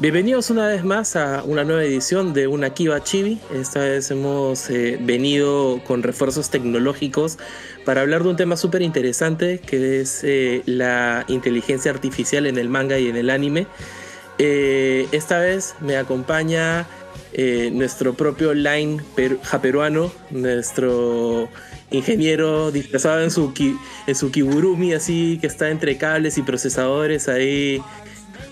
Bienvenidos una vez más a una nueva edición de Una Kiva Chibi. Esta vez hemos eh, venido con refuerzos tecnológicos para hablar de un tema súper interesante que es eh, la inteligencia artificial en el manga y en el anime. Eh, esta vez me acompaña nuestro propio line japeruano, nuestro ingeniero disfrazado en su, en su kiburumi, así que está entre cables y procesadores ahí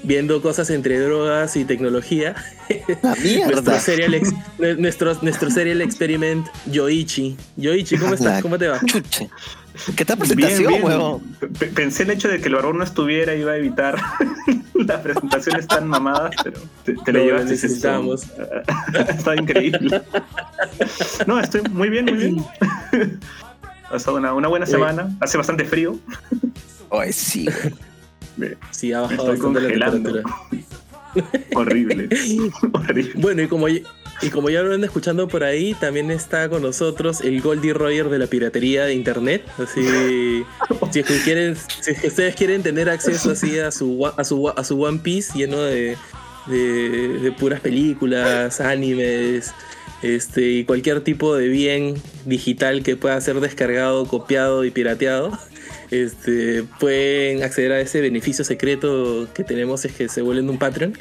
viendo cosas entre drogas y tecnología. nuestro, serial nuestro, nuestro serial experiment Yoichi. Yoichi, ¿cómo estás? ¿Cómo te va? ¿Qué tal presentación, huevón? Pensé el hecho de que el varón no estuviera iba a evitar las presentaciones tan mamadas, pero te, lo llevaste. necesitamos. Está increíble. No, estoy muy bien, muy bien. Ha pasado una, una buena semana. Hace bastante frío. Ay, sí. Sí, ha bajado bastante la temperatura. Horrible. Bueno, y como, y como ya lo ven escuchando por ahí, también está con nosotros el Goldie Roger de la piratería de internet. Así, si es que quieren, si ustedes quieren tener acceso así a su, a su, a su One Piece lleno de, de, puras películas, animes, este, y cualquier tipo de bien digital que pueda ser descargado, copiado y pirateado este, pueden acceder a ese beneficio secreto que tenemos es que se vuelven un Patreon.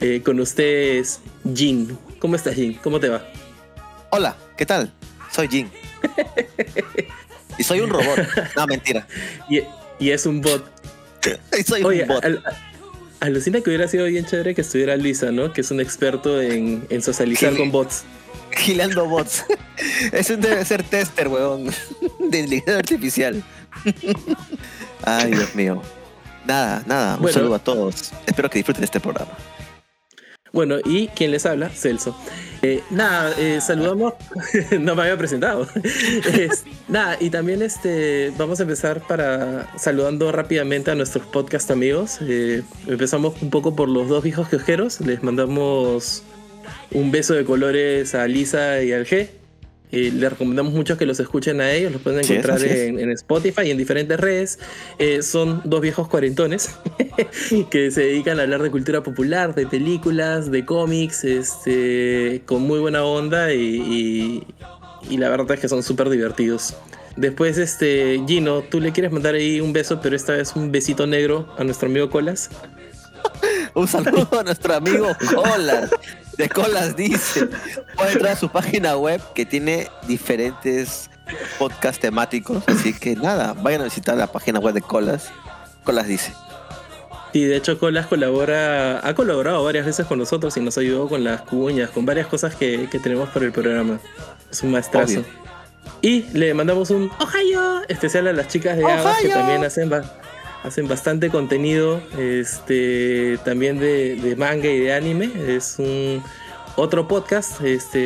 Eh, con ustedes, Jin. ¿Cómo estás, Jin? ¿Cómo te va? Hola, ¿qué tal? Soy Jin. y soy un robot. No, mentira. Y, es un bot. y soy un bot. alucina que hubiera sido bien chévere que estuviera Luisa, ¿no? Que es un experto en, socializar con bots. Gilando bots. Eso debe ser tester, weón. De inteligencia artificial. Ay, Dios mío. Nada, nada. Un saludo a todos. Espero que disfruten este programa. Bueno, y quien les habla, Celso. Eh, nada, eh, saludamos. no me había presentado. nada, y también este, vamos a empezar para saludando rápidamente a nuestros podcast amigos. Eh, empezamos un poco por los dos viejos quejeros. Les mandamos un beso de colores a Lisa y al G. Eh, les recomendamos mucho que los escuchen a ellos, los pueden encontrar en, Spotify y en diferentes redes. Eh, son dos viejos cuarentones que se dedican a hablar de cultura popular, de películas, de cómics, este, con muy buena onda y, la verdad es que son súper divertidos. Después, este, Gino, tú le quieres mandar ahí un beso, pero esta vez un besito negro a nuestro amigo Colas. un saludo a nuestro amigo Colas de Colas dice. Puede entrar a su página web que tiene diferentes podcasts temáticos. Así que nada, vayan a visitar la página web de Colas. Colas dice. Y de hecho Colas colabora, ha colaborado varias veces con nosotros y nos ayudó con las cuñas, con varias cosas que, tenemos para el programa. Es un maestrazo. Y le mandamos un Ohio especial a las chicas de Aguas que también hacen hacen bastante contenido este, también de, manga y de anime. Es un otro podcast este,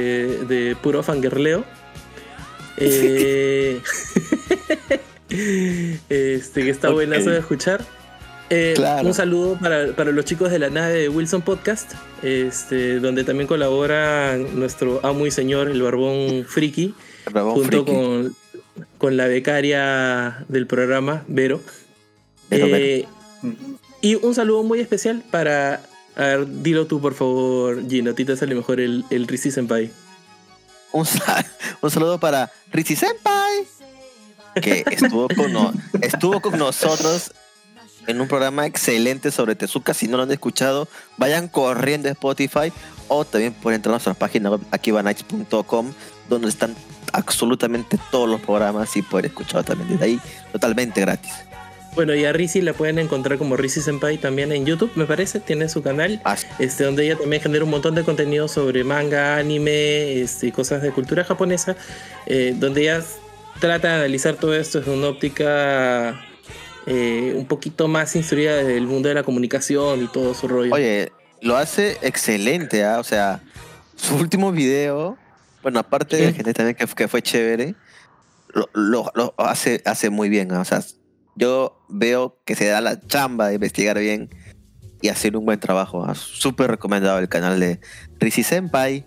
de puro fangirleo. Eh, este, que está buenazo de escuchar. Eh, un saludo para, los chicos de la nave de Wilson Podcast, este, donde también colabora nuestro amo y señor, el Barbón Friki, junto Con, con la becaria del programa, Vero. Eh, y un saludo muy especial para. A ver, dilo tú, por favor, Gino. A ti te sale mejor el, el Rizzi Senpai. Un, saludo para Rizzi Senpai, que estuvo con, estuvo con nosotros en un programa excelente sobre Tezuka. Si no lo han escuchado, vayan corriendo a Spotify o también pueden entrar a nuestra página web akibanights.com, donde están absolutamente todos los programas y poder escucharlo también desde ahí totalmente gratis. Bueno, y a Rizzi la pueden encontrar como Rizzi Senpai también en YouTube, me parece, tiene su canal, ah, este, donde ella también genera un montón de contenido sobre manga, anime, este, cosas de cultura japonesa, eh, donde ella trata de analizar todo esto desde una óptica eh, un poquito más instruida desde el mundo de la comunicación y todo su rollo. Oye, lo hace excelente, ¿ah? o sea, su último video, bueno, aparte de gente también que, fue chévere, lo, hace, hace muy bien, ¿ah? o sea yo veo que se da la chamba de investigar bien y hacer un buen trabajo. Ah, súper recomendado el canal de Rishi Senpai.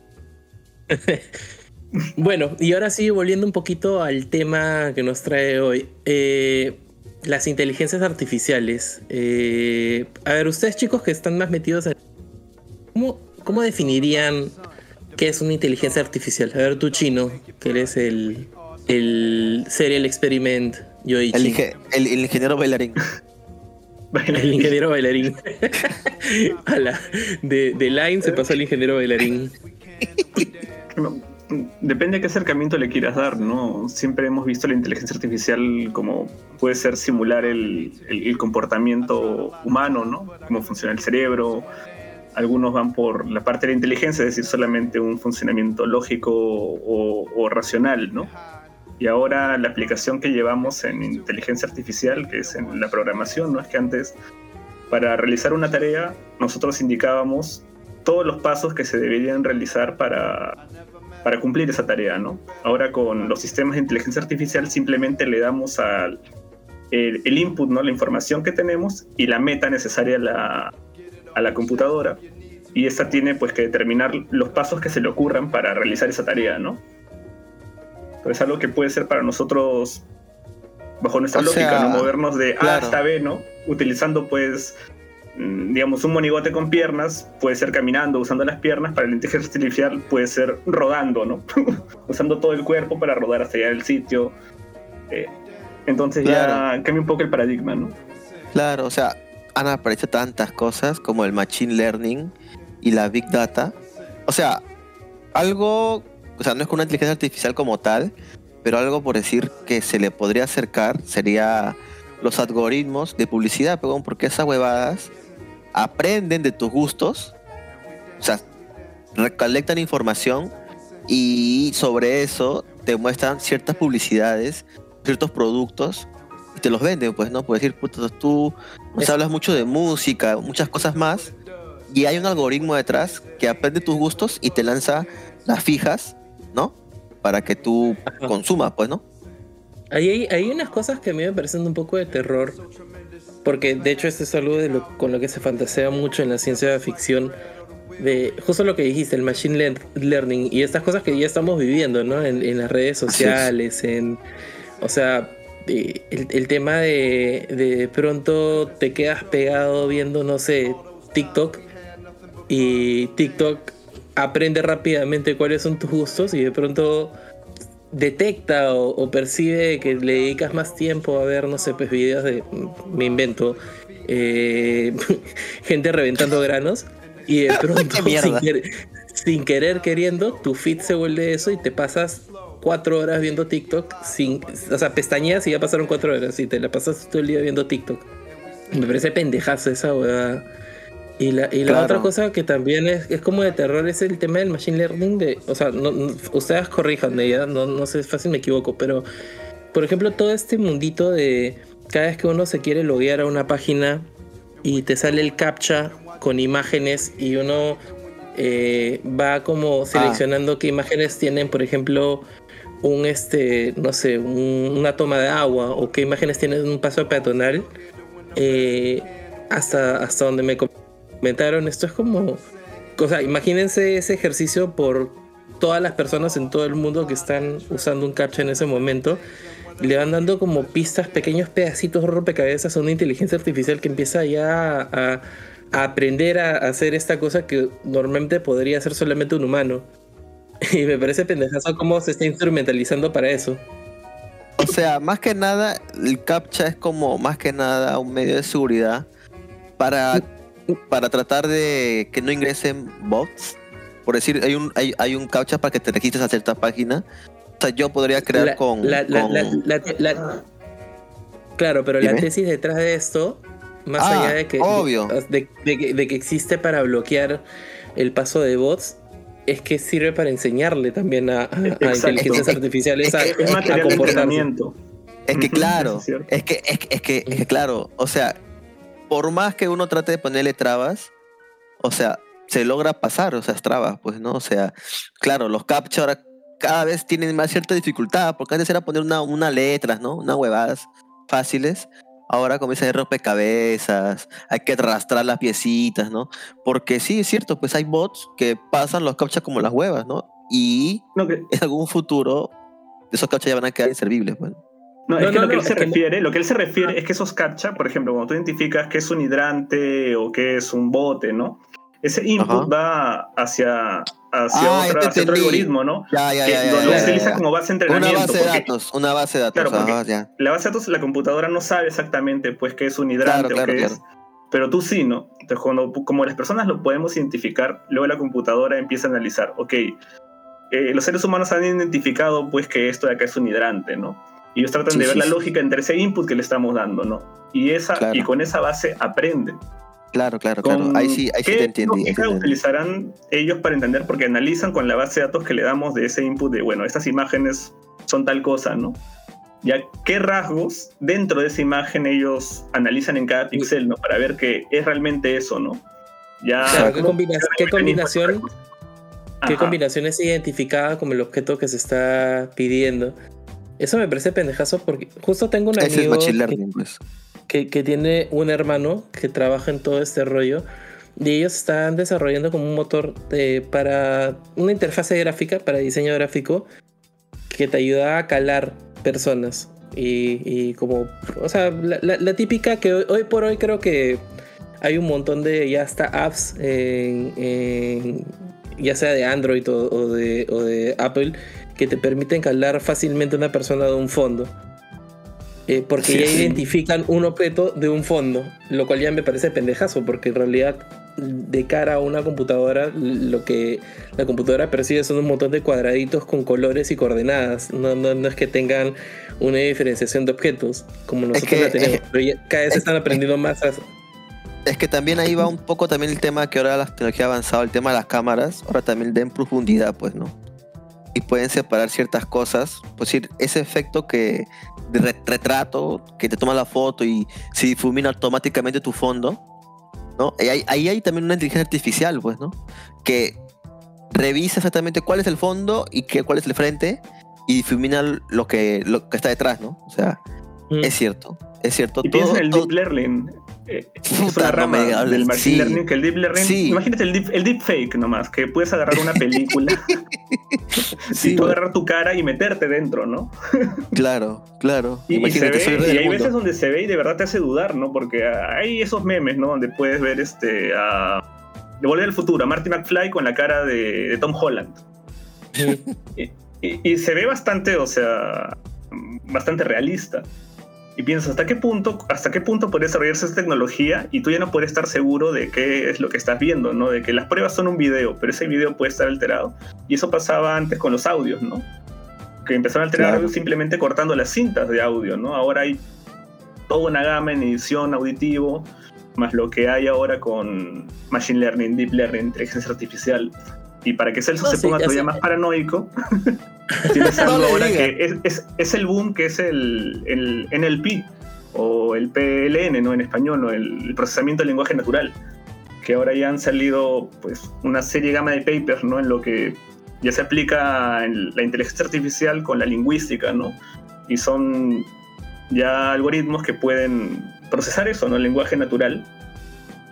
bueno, y ahora sí, volviendo un poquito al tema que nos trae hoy. Eh, las inteligencias artificiales. Eh, a ver, ustedes chicos que están más metidos en ¿cómo, ¿cómo definirían qué es una inteligencia artificial? A ver, tú chino, que eres el, el serial experiment Yoichi. El, inge- el- el ingeniero bailarín. El ingeniero bailarín. Ala, de, de Line se pasó al ingeniero bailarín. Depende a qué acercamiento le quieras dar, ¿no? Siempre hemos visto la inteligencia artificial como puede ser simular el, el- el comportamiento humano, ¿no? Cómo funciona el cerebro. Algunos van por la parte de la inteligencia, es decir, solamente un funcionamiento lógico o, o racional, ¿no? Y ahora la aplicación que llevamos en inteligencia artificial, que es en la programación, ¿no? Es que antes, para realizar una tarea, nosotros indicábamos todos los pasos que se deberían realizar para, para cumplir esa tarea, ¿no? Ahora con los sistemas de inteligencia artificial simplemente le damos al el, el input, ¿no? La información que tenemos y la meta necesaria a la, a la computadora. Y esta tiene pues que determinar los pasos que se le ocurran para realizar esa tarea, ¿no? Pero es algo que puede ser para nosotros bajo nuestra O lógica, sea, ¿no? Movernos de A hasta B, ¿no? Utilizando pues mm, digamos, un monigote con piernas, puede ser caminando, usando las piernas, para la inteligencia artificial puede ser rodando, ¿no? usando todo el cuerpo para rodar hasta allá del sitio. Eh, entonces ya cambia un poco el paradigma, ¿no? Claro, o sea, han aparecido tantas cosas como el machine learning y la big data. O sea, algo, o sea, no es con una inteligencia artificial como tal, pero algo por decir que se le podría acercar sería los algoritmos de publicidad, porque esas huevadas aprenden de tus gustos, o sea, recolectan información y sobre eso te muestran ciertas publicidades, ciertos productos y te los venden, pues, ¿no? Por decir, puta, tú nos Es- hablas mucho de música, muchas cosas más, y hay un algoritmo detrás que aprende tus gustos y te lanza las fijas, ¿no? Para que tú Ajá. consumas, pues, ¿no? Ahí hay, hay unas cosas que a mí me parecen un poco de terror. Porque de hecho esto es algo de lo- con lo que se fantasea mucho en la ciencia ficción. De justo lo que dijiste, el machine lear- learning y estas cosas que ya estamos viviendo, ¿no? En, en las redes sociales, en. O sea, eh, el, el tema de de pronto te quedas pegado viendo, no sé, TikTok. Y TikTok aprende rápidamente cuáles son tus gustos y de pronto detecta o, o percibe que le dedicas más tiempo a ver, no sé, pues videos de, me invento, eh, gente reventando granos y de pronto sin querer queriendo, tu feed se vuelve eso y te pasas cuatro horas viendo TikTok sin, o sea, pestañeas y ya pasaron cuatro horas y te la pasas todo el día viendo TikTok. Me parece pendejazo esa huevada. Y la, y la Claro. otra cosa que también es, es como de terror es el tema del machine learning de, o sea, no, no- ustedes corrijanme ya, no, no sé, fácil me equivoco, pero por ejemplo todo este mundito de cada vez que uno se quiere loguear a una página y te sale el captcha con imágenes y uno eh, va como seleccionando qué imágenes tienen, por ejemplo, un este, no sé, un- una toma de agua o qué imágenes tienen un paso peatonal, eh, hasta, hasta donde me comentaron, esto es como, o sea, imagínense ese ejercicio por todas las personas en todo el mundo que están usando un captcha en ese momento. Le van dando como pistas, pequeños pedacitos rompecabezas a una inteligencia artificial que empieza ya a, a aprender a hacer esta cosa que normalmente podría hacer solamente un humano. Y me parece pendejazo cómo se está instrumentalizando para eso. O sea, más que nada, el captcha es como más que nada un medio de seguridad para, para tratar de que no ingresen bots. Por decir, hay un, hay, hay un captcha para que te registres a cierta página. O sea, yo podría crear La- con. la- con- la- la- la- claro, pero la tesis detrás de esto, más Ah, allá de que, obvio. de, de que, de que existe para bloquear el paso de bots, es que sirve para enseñarle también a, a- a inteligencias Es- artificiales a, Es a entrenamiento. Es que claro, es que, es, que- es que, es que claro, o sea, por más que uno trate de ponerle trabas, o sea, se logra pasar, o sea, trabas, pues, ¿no? O sea, claro, los captcha ahora cada vez tienen más cierta dificultad, porque antes era poner una, una letras, ¿no? Unas huevadas fáciles. Ahora comienza a ser rompecabezas, hay que arrastrar las piecitas, ¿no? Porque sí, es cierto, pues hay bots que pasan los captcha como las huevas, ¿no? Y en algún futuro esos captcha ya van a quedar inservibles, pues. No, es No, que no, lo que no, él se es que refiere, lo que él se refiere es que esos captcha, por ejemplo, cuando tú identificas que es un hidrante o que es un bote, ¿no? ese input va hacia, hacia, Ah, otra- ya te hacia otro algoritmo, ¿no? Ya, ya, Que ya. ya, lo, ya, lo ya, utiliza ya. como base de Una entrenamiento. base de porque datos, una base de datos. Claro, porque- ajá, ya. La base de datos, la computadora no sabe exactamente pues qué es un hidrante Claro, claro, o qué claro. es. Pero tú sí, ¿no? Entonces, cuando, como las personas lo podemos identificar, luego la computadora empieza a analizar, ok, eh, los seres humanos han identificado pues que esto de acá es un hidrante, ¿no? Y ellos tratan Sí, de ver sí, la sí. lógica entre ese input que le estamos dando, ¿no? Y, esa, Claro. y con esa base aprenden. Claro, claro, claro. Ahí sí, ahí sí ¿Qué te entendí. entendí. utilizarán ellos para entender? Porque analizan con la base de datos que le damos de ese input de, bueno, estas imágenes son tal cosa, ¿no? Ya, ¿qué rasgos dentro de esa imagen ellos analizan en cada píxel, ¿no? Para ver que es realmente eso, ¿no? Ya, Claro, ¿qué, ¿cómo combina- qué combinación, qué Ajá. combinación es identificada como el objeto que se está pidiendo? Eso me parece pendejazo porque justo tengo un es amigo Machine que- pues. que, que tiene un hermano que trabaja en todo este rollo y ellos están desarrollando como un motor de- para una interfase gráfica, para diseño gráfico, que te ayuda a calar personas. Y, y como, o sea, la, la- la típica que hoy, hoy por hoy creo que hay un montón de ya hasta apps, en- en- ya sea de Android o, o de, o de Apple, que te permiten calar fácilmente una persona de un fondo. Eh, porque Sí, ya sí. identifican un objeto de un fondo, lo cual ya me parece pendejazo, porque en realidad de cara a una computadora, lo que la computadora percibe son un montón de cuadraditos con colores y coordenadas. No, no, no es que tengan una diferenciación de objetos como nosotros que- la tenemos, es- pero ya cada vez es- están aprendiendo más a, Es que también ahí va un poco también el tema que ahora la tecnología ha avanzado, el tema de las cámaras, ahora también den profundidad, pues, ¿no? Y pueden separar ciertas cosas, pues decir, ese efecto que de re- retrato, que te toma la foto y se difumina automáticamente tu fondo, ¿no? Y ahí, ahí hay también una inteligencia artificial, pues, ¿no? Que revisa exactamente cuál es el fondo y qué, cuál es el frente y difumina lo que, lo que está detrás, ¿no? O sea, Mm. es cierto, es cierto. Y piensa todo- en el todo- Deep Learning. Eh, es una rama del Machine Sí. Learning que el Deep Learning. Sí. Imagínate el deep, el deep Fake nomás, que puedes agarrar una película Sí, y tú agarrar tu cara y meterte dentro, ¿no? Claro, claro. Y, se ve- el hay veces donde se ve y de verdad te hace dudar, ¿no? Porque hay esos memes, ¿no? Donde puedes ver este a de Volver al Futuro, a Marty McFly con la cara de, de Tom Holland. Y se ve bastante, o sea, bastante realista. Y piensas, ¿hasta qué punto, hasta qué punto puede desarrollarse esta tecnología? Y tú ya no puedes estar seguro de qué es lo que estás viendo, ¿no? De que las pruebas son un video, pero ese video puede estar alterado. Y eso pasaba antes con los audios, ¿no? Que empezaron a alterar Claro. simplemente cortando las cintas de audio, ¿no? Ahora hay toda una gama en edición auditivo, más lo que hay ahora con Machine Learning, Deep Learning, inteligencia artificial. Y para que Celso No, se sí, ponga ya todavía sé. más paranoico, tienes No algo le ahora que es, es- es el boom que es el, el NLP o el PLN, ¿no? En español, ¿no? el, procesamiento del lenguaje natural. Que ahora ya han salido pues una serie gama de papers, ¿no? En lo que ya se aplica en la inteligencia artificial con la lingüística, ¿no? Y son ya algoritmos que pueden procesar eso, ¿no? El lenguaje natural,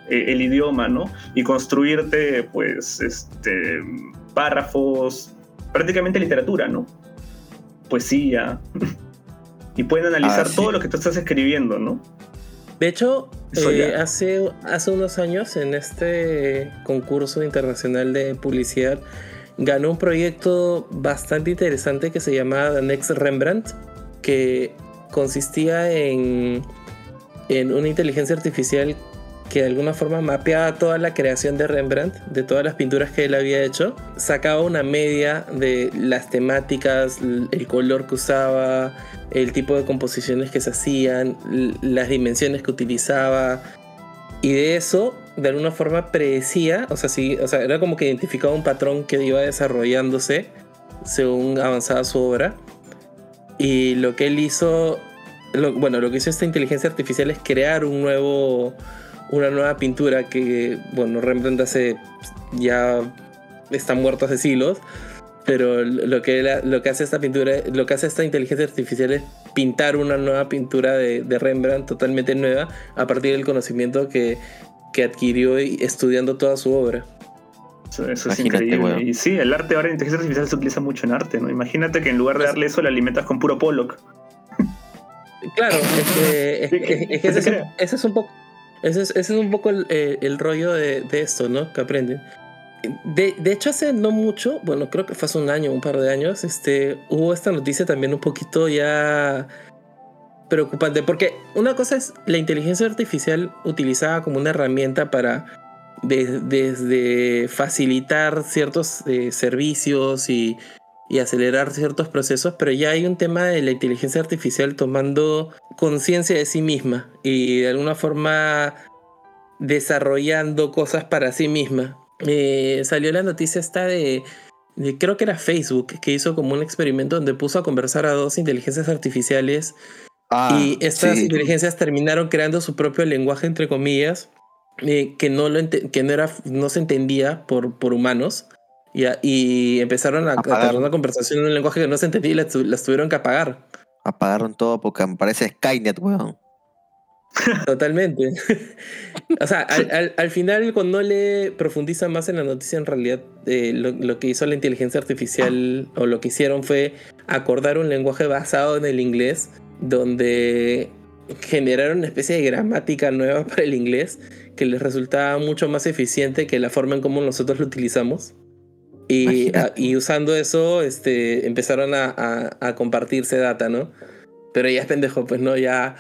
el idioma, ¿no? Y construirte, pues, este, párrafos, prácticamente literatura, ¿no? Poesía. y pueden analizar Ah, sí. todo lo que tú estás escribiendo, ¿no? De hecho, eh, hace, hace unos años en este concurso internacional de publicidad ganó un proyecto bastante interesante que se llamaba The Next Rembrandt, que consistía en, en una inteligencia artificial que de alguna forma mapeaba toda la creación de Rembrandt, de todas las pinturas que él había hecho, sacaba una media de las temáticas, el color que usaba, el tipo de composiciones que se hacían, las dimensiones que utilizaba, y de eso, de alguna forma, predecía, o sea, sí, o sea, era como que identificaba un patrón que iba desarrollándose según avanzaba su obra. Y lo que él hizo, lo- bueno, lo que hizo esta inteligencia artificial es crear un nuevo, una nueva pintura que, bueno, Rembrandt hace ya está muerto hace siglos, pero lo que, él- lo que hace esta pintura, lo que hace esta inteligencia artificial es pintar una nueva pintura de, de Rembrandt totalmente nueva a partir del conocimiento que, que adquirió y- estudiando toda su obra. Eso, eso es increíble. weón. Y sí, el arte ahora, la inteligencia artificial se utiliza mucho en arte, ¿no? Imagínate que en lugar de darle eso, le alimentas con puro Pollock. Claro, es que, es, es- es que ese, se es un, ese es un poco Ese es, ese es un poco el, eh, rollo de, de, esto, ¿no? Que aprenden. De, de, hecho, hace no mucho, bueno, creo que fue hace un año, un par de años, este, hubo esta noticia también un poquito ya preocupante, porque una cosa es la inteligencia artificial utilizada como una herramienta para de, desde facilitar ciertos eh, servicios y, y acelerar ciertos procesos, pero ya hay un tema de la inteligencia artificial tomando conciencia de sí misma y de alguna forma desarrollando cosas para sí misma. Eh, salió la noticia esta de, de, creo que era Facebook, que hizo como un experimento donde puso a conversar a dos inteligencias artificiales ah, y estas sí. inteligencias terminaron creando su propio lenguaje, entre comillas, eh, que, no lo que no, era, no se entendía por, por humanos. Y, y empezaron a, a tener una conversación en un lenguaje que no se entendía y las, las tuvieron que apagar. Apagaron todo porque me parece Skynet, weón. Totalmente. o sea, al, al, al, final, cuando le profundiza más en la noticia, en realidad eh, lo, lo, que hizo la inteligencia artificial o lo que hicieron fue acordar un lenguaje basado en el inglés, donde generaron una especie de gramática nueva para el inglés que les resultaba mucho más eficiente que la forma en cómo nosotros lo utilizamos. Y, a, y usando eso, este, empezaron a, a, a, compartirse data, ¿no? Pero ya es pendejo, pues no, ya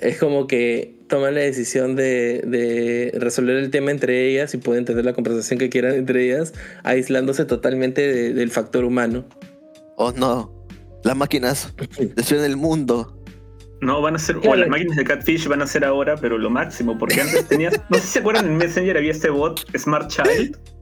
es como que toman la decisión de, de, resolver el tema entre ellas y pueden tener la conversación que quieran entre ellas, aislándose totalmente de, del factor humano. Oh no, las máquinas destruyen el mundo. No, van a ser, o las máquinas de Catfish van a ser ahora, pero lo máximo, porque antes tenías, no sé si se acuerdan, en Messenger había este bot, Smart Child.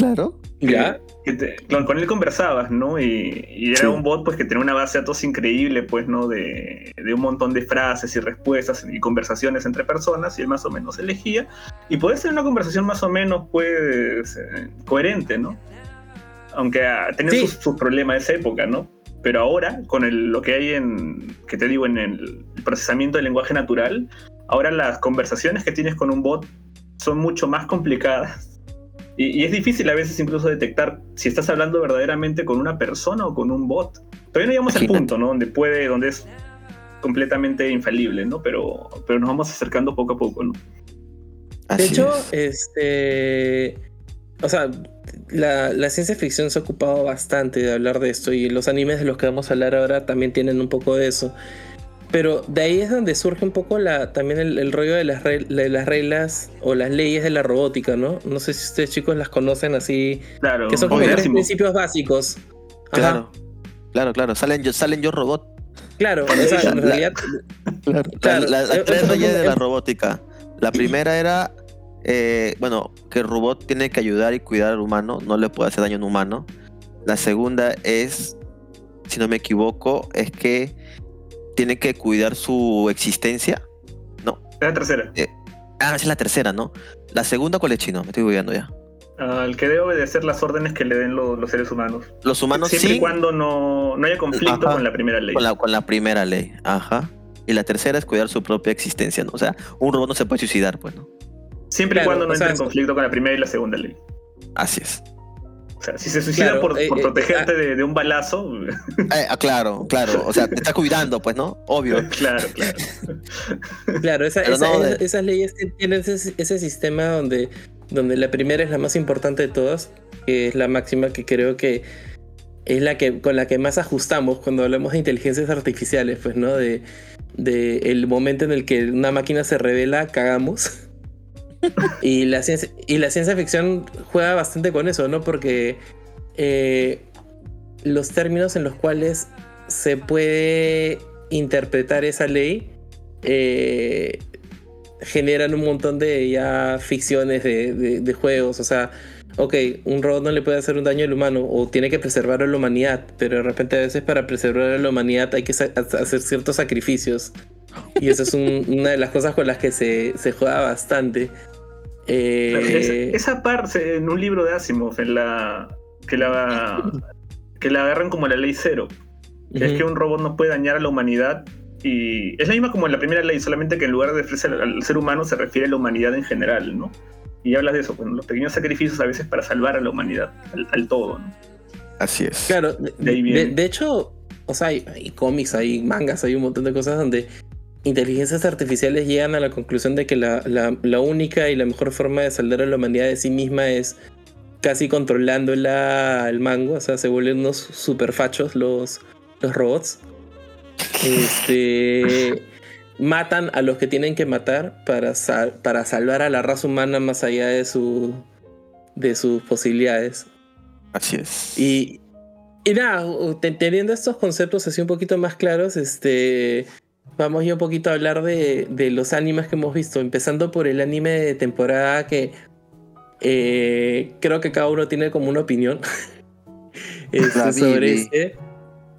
Claro. ¿Ya? Que te, con él conversabas, ¿no? Y, y era sí. un bot pues que tenía una base de datos increíble, pues, ¿no? De, de, un montón de frases y respuestas y conversaciones entre personas y él más o menos elegía. Y puede ser una conversación más o menos, pues, eh, coherente, ¿no? Aunque uh, tenía sí. sus, sus problemas de esa época, ¿no? Pero ahora, con el, lo que hay en, que te digo, en el procesamiento del lenguaje natural, ahora las conversaciones que tienes con un bot son mucho más complicadas y, y, es difícil a veces incluso detectar si estás hablando verdaderamente con una persona o con un bot. Todavía no llegamos al punto, ¿no? Donde puede, donde es completamente infalible, ¿no? Pero, pero nos vamos acercando poco a poco, ¿no? Así de hecho, es. este. O sea, la, la, ciencia ficción se ha ocupado bastante de hablar de esto y los animes de los que vamos a hablar ahora también tienen un poco de eso. Pero de ahí es donde surge un poco la, también el, el rollo de las, de las, reglas o las leyes de la robótica, ¿no? No sé si ustedes chicos las conocen así. Claro. Que son como tres principios básicos. Claro. Ajá. Claro, claro. Salen yo, salen yo robot. Claro, o sea, en realidad. Claro, claro. Las la, la tres leyes de la robótica. La primera era, eh, bueno, que el robot tiene que ayudar y cuidar al humano, no le puede hacer daño a un humano. La segunda es, si no me equivoco, es que tiene que cuidar su existencia. No. Es la tercera. Eh, ah, es la tercera, ¿no? La segunda, ¿cuál es chino? Me estoy olvidando ya. Al uh, que debe obedecer las órdenes que le den lo, los seres humanos. Los humanos Siempre sí. y cuando no, no haya conflicto Ajá. con la primera ley. Con la, con la primera ley. Ajá. Y la tercera es cuidar su propia existencia, ¿no? O sea, un robot no se puede suicidar, pues, ¿no? Siempre claro, y cuando no entre en conflicto con la primera y la segunda ley. Así es. O sea, si se suicida claro, por, eh, por, protegerte eh, de, de, un balazo. Eh, claro, claro. O sea, te está cuidando, pues, ¿no? Obvio. claro, claro. claro, esa, esa, no, de... esas leyes tienen ese, ese, sistema donde, donde la primera es la más importante de todas, que es la máxima que creo que es la que con la que más ajustamos cuando hablamos de inteligencias artificiales, pues, ¿no? De, de el momento en el que una máquina se revela, cagamos y, la ciencia, y la ciencia ficción juega bastante con eso, ¿no? Porque eh, los términos en los cuales se puede interpretar esa ley eh, generan un montón de ya ficciones de, de, juegos. O sea, ok, un robot no le puede hacer un daño al humano o tiene que preservar a la humanidad, pero de repente a veces para preservar a la humanidad hay que hacer ciertos sacrificios. Y eso es un, una de las cosas con las que se, se juega bastante. Eh... Esa, esa, parte en un libro de Asimov, en la que la que la agarran como la ley cero, que uh -huh. es que un robot no puede dañar a la humanidad y es la misma como en la primera ley, solamente que en lugar de referirse al ser humano se refiere a la humanidad en general, ¿no? Y hablas de eso, con los pequeños sacrificios a veces para salvar a la humanidad, al, al todo, ¿no? Así es. Claro, de, de, de hecho, o sea, hay, hay cómics, hay mangas, hay un montón de cosas donde inteligencias artificiales llegan a la conclusión de que la, la, única y la mejor forma de saldar a la humanidad de sí misma es casi controlándola al mango, o sea, se vuelven unos super fachos los, los robots. Este, matan a los que tienen que matar para, para salvar a la raza humana más allá de, su, de sus posibilidades. Así es. Y, y nada, teniendo estos conceptos así un poquito más claros, este, vamos ya un poquito a hablar de, de, los animes que hemos visto, empezando por el anime de temporada que eh, creo que cada uno tiene como una opinión este, sobre.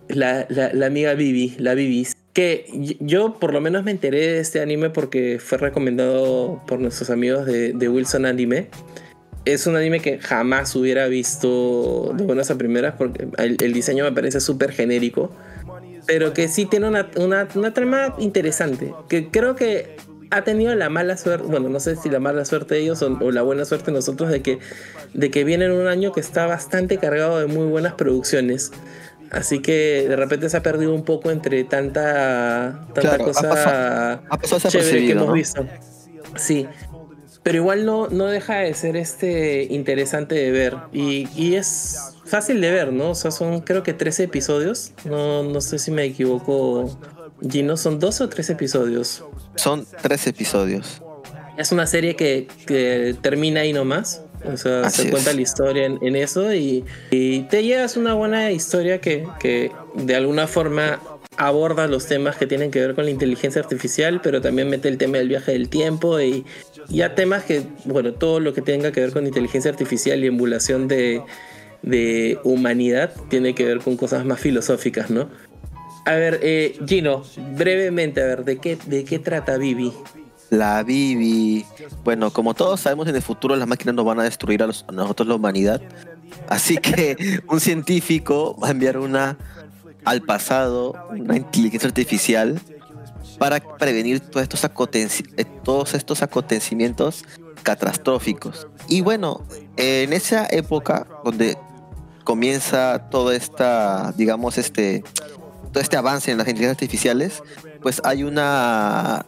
La, la, amiga Vivi, la Vivis. Que yo por lo menos me enteré de este anime porque fue recomendado por nuestros amigos de, de Wilson Anime es un anime que jamás hubiera visto de buenas a primeras porque el, diseño me parece súper genérico, pero que sí tiene una, una, trama interesante, que creo que ha tenido la mala suerte, bueno, no sé si la mala suerte de ellos o, la buena suerte de nosotros de que, de que viene en un año que está bastante cargado de muy buenas producciones. Así que de repente se ha perdido un poco entre tanta, tanta cosa chévere que hemos visto. Sí, pero igual no, no deja de ser este interesante de ver. Y, es fácil de ver, ¿no? O sea, son creo que 13 episodios. No, no sé si me equivoco. Gino, ¿son 12 o 13 episodios? Son 13 episodios. Es una serie que, que termina ahí nomás. O sea, se cuenta la historia en, eso y, y, te llevas una buena historia que, que de alguna forma aborda los temas que tienen que ver con la inteligencia artificial, pero también mete el tema del viaje del tiempo y, ya temas que, bueno, todo lo que tenga que ver con inteligencia artificial y emulación de, humanidad tiene que ver con cosas más filosóficas, ¿no? A ver, eh, Gino, brevemente, a ver, ¿de qué, de qué trata Vivi? La Vivi. Bueno, como todos sabemos, en el futuro las máquinas nos van a destruir a nosotros, la humanidad. Así que un científico va a enviar una al pasado, una inteligencia artificial para prevenir todos estos, eh, todos estos acontecimientos catastróficos. Y bueno, en esa época donde comienza todo esta, digamos, este, todo este avance en las inteligencias artificiales, pues hay una,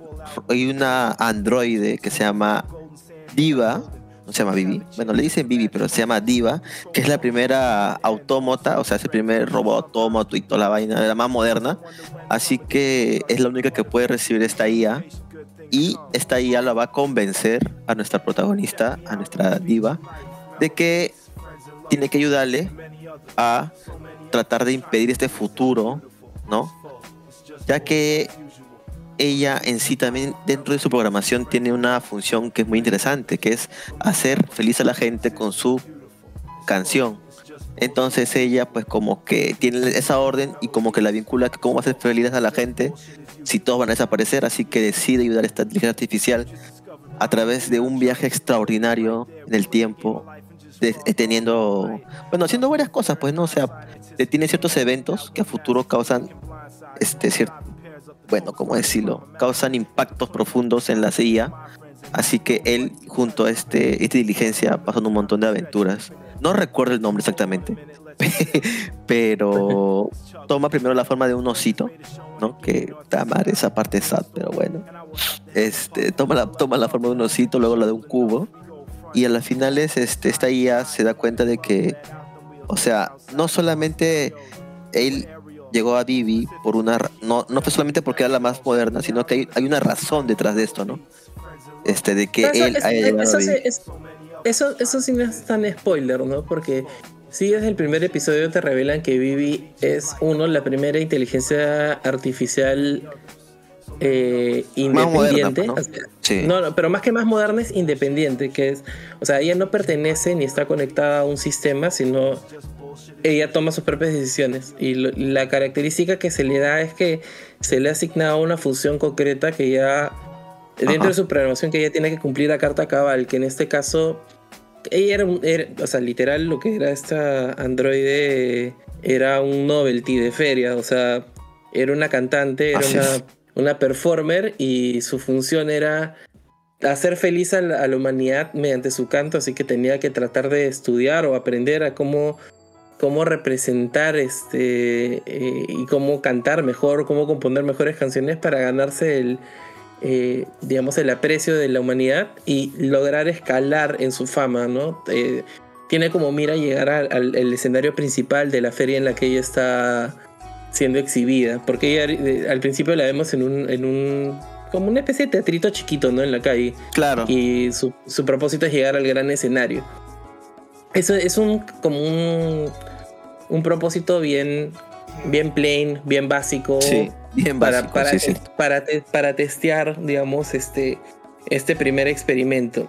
hay una androide que se llama Diva, no se llama Vivi, bueno, le dicen Vivi, pero se llama Diva, que es la primera autómata, o sea, es el primer robot autómato y toda la vaina, la más moderna. Así que es la única que puede recibir esta IA. Y esta IA la va a convencer a nuestra protagonista, a nuestra Diva, de que tiene que ayudarle a tratar de impedir este futuro, ¿no? Ya que ella en sí también dentro de su programación tiene una función que es muy interesante, que es hacer feliz a la gente con su canción. Entonces ella pues como que tiene esa orden y como que la vincula que cómo va a hacer feliz a la gente si todos van a desaparecer, así que decide ayudar a esta inteligencia artificial a través de un viaje extraordinario en el tiempo, teniendo, bueno, haciendo varias cosas, pues no, o sea, tiene ciertos eventos que a futuro causan este, cierto, bueno, ¿cómo decirlo? Causan impactos profundos en la CIA. Así que él, junto a este, esta diligencia, pasan un montón de aventuras. No recuerdo el nombre exactamente, pero toma primero la forma de un osito, ¿no? Que amar esa parte sad, pero bueno. Este, toma la, toma la forma de un osito, luego la de un cubo. Y a las finales, este, esta IA se da cuenta de que, o sea, no solamente él llegó a Vivi por una no no fue solamente porque era la más moderna sino que hay, una razón detrás de esto no este de que él haya llegado eso, eso, sí no es tan spoiler no porque sí desde el primer episodio te revelan que Vivi es uno la primera inteligencia artificial eh, independiente. ¿no? Sí. ¿no? pero más que más moderna es independiente, que es, o sea, ella no pertenece ni está conectada a un sistema, sino ella toma sus propias decisiones. Y la característica que se le da es que se le ha asignado una función concreta que ya dentro de su programación que ella tiene que cumplir a carta cabal, que en este caso ella era, o sea, literal lo que era esta androide era un novelty de feria, o sea, era una cantante, era una, una, performer y su función era hacer feliz a la, a la humanidad mediante su canto, así que tenía que tratar de estudiar o aprender a cómo cómo representar este eh, y cómo cantar mejor, cómo componer mejores canciones para ganarse el, eh, digamos, el aprecio de la humanidad y lograr escalar en su fama, ¿no? Eh, tiene como mira llegar al, escenario principal de la feria en la que ella está siendo exhibida, porque ella al principio la vemos en un, en un como una especie de teatrito chiquito, ¿no? En la calle. Claro. Y su, su propósito es llegar al gran escenario. Eso es un como un, un propósito bien, bien plain, bien básico. Sí, bien para, básico, para, sí, sí. para, te- para testear, digamos, este, este primer experimento.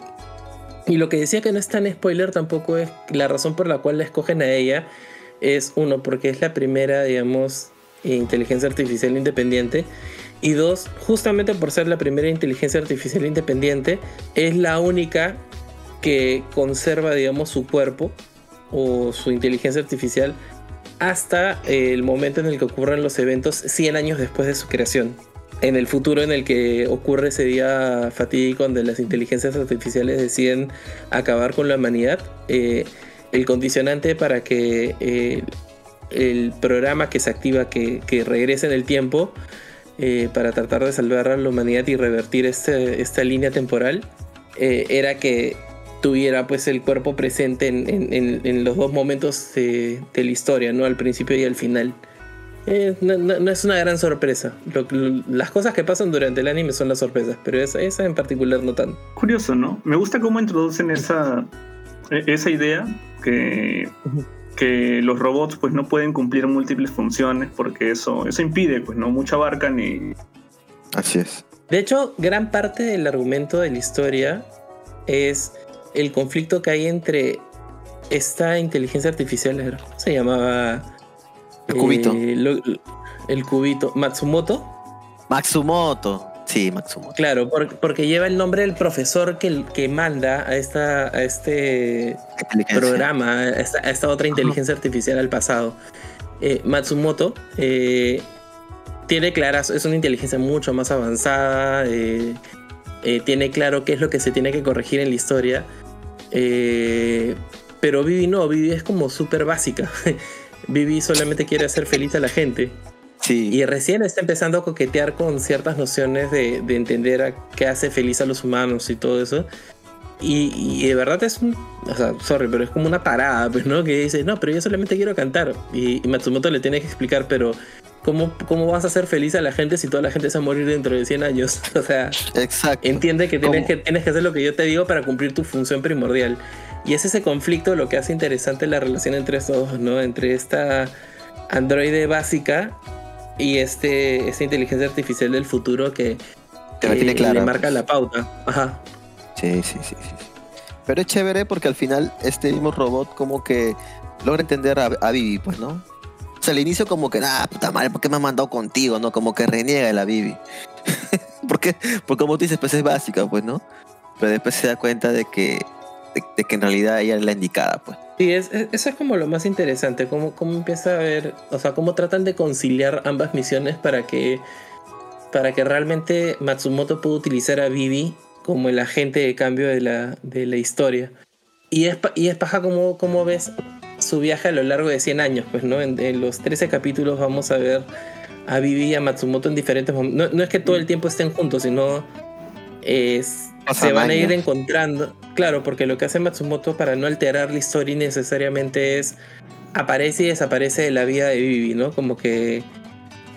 Y lo que decía que no es tan spoiler tampoco es la razón por la cual la escogen a ella. Es uno, porque es la primera, digamos, inteligencia artificial independiente. Y dos, justamente por ser la primera inteligencia artificial independiente, es la única que conserva, digamos, su cuerpo o su inteligencia artificial hasta el momento en el que ocurren los eventos 100 años después de su creación. En el futuro en el que ocurre ese día fatídico donde las inteligencias artificiales deciden acabar con la humanidad, eh, el condicionante para que eh, el programa que se activa, que, regrese en el tiempo, eh, para tratar de salvar a la humanidad y revertir este- esta línea temporal, era que tuviera pues el cuerpo presente en, en- en- en los dos momentos de, de la historia, ¿no? Al principio y al final. Eh, no, no- no es una gran sorpresa. Lo- lo- las cosas que pasan durante el anime son las sorpresas, pero esa, esa en particular no tanto. Curioso, ¿no? Me gusta cómo introducen esa, e- esa idea que, que los robots pues no pueden cumplir múltiples funciones porque eso, eso impide, pues no mucho abarcan y Así es. De hecho, gran parte del argumento de la historia es el conflicto que hay entre esta inteligencia artificial, ¿cómo se llamaba? El cubito. Eh, lo- el cubito. Matsumoto. Matsumoto. Sí, Matsumoto. Claro, por- porque lleva el nombre del profesor que, que manda a, esta, a este programa, a esta, a esta otra inteligencia artificial al pasado. Eh, Matsumoto eh, tiene claras, es una inteligencia mucho más avanzada, tiene claro qué es lo que se tiene que corregir en la historia. Eh, pero Vivi no, Vivi es como súper básica. Vivi solamente quiere hacer feliz a la gente. Sí. Y recién está empezando a coquetear con ciertas nociones de, de entender a qué hace feliz a los humanos y todo eso. Y, y de verdad es un. O sea, sorry, pero es como una parada, pues, ¿no? Que dice, no, pero yo solamente quiero cantar. Y, y Matsumoto le tiene que explicar, pero. ¿Cómo, ¿Cómo vas a hacer feliz a la gente si toda la gente se va a morir dentro de 100 años? O sea, Exacto. entiende que tienes, ¿Cómo? que tienes que hacer lo que yo te digo para cumplir tu función primordial. Y es ese conflicto lo que hace interesante la relación entre estos dos, ¿no? Entre esta androide básica y este, esta inteligencia artificial del futuro que, Que la tiene clara, le marca pues. la pauta. Ajá. Sí, sí, sí, sí. sí. Pero es chévere porque al final este mismo robot como que logra entender a, a Vivi, pues, ¿no? Al inicio como que, ah, puta madre, ¿por qué me han mandado contigo, no? Como que reniega de la Vivi. porque, porque como tú dices, pues es básica, pues, ¿no? Pero después se da cuenta de que, de, que en realidad ella es la indicada, pues. Sí, es, es- eso es como lo más interesante, cómo, cómo empieza a ver, o sea, cómo tratan de conciliar ambas misiones para que, para que realmente Matsumoto pueda utilizar a Vivi como el agente de cambio de la, de la historia. Y es, y es paja como, como ves su viaje a lo largo de 100 años, pues, ¿no? En, en los 13 capítulos vamos a ver a Vivi y a Matsumoto en diferentes momentos. No, no es que todo el tiempo estén juntos, sino es, se van a ir encontrando. Claro, porque lo que hace Matsumoto para no alterar la historia necesariamente es aparece y desaparece de la vida de Vivi, ¿no? Como que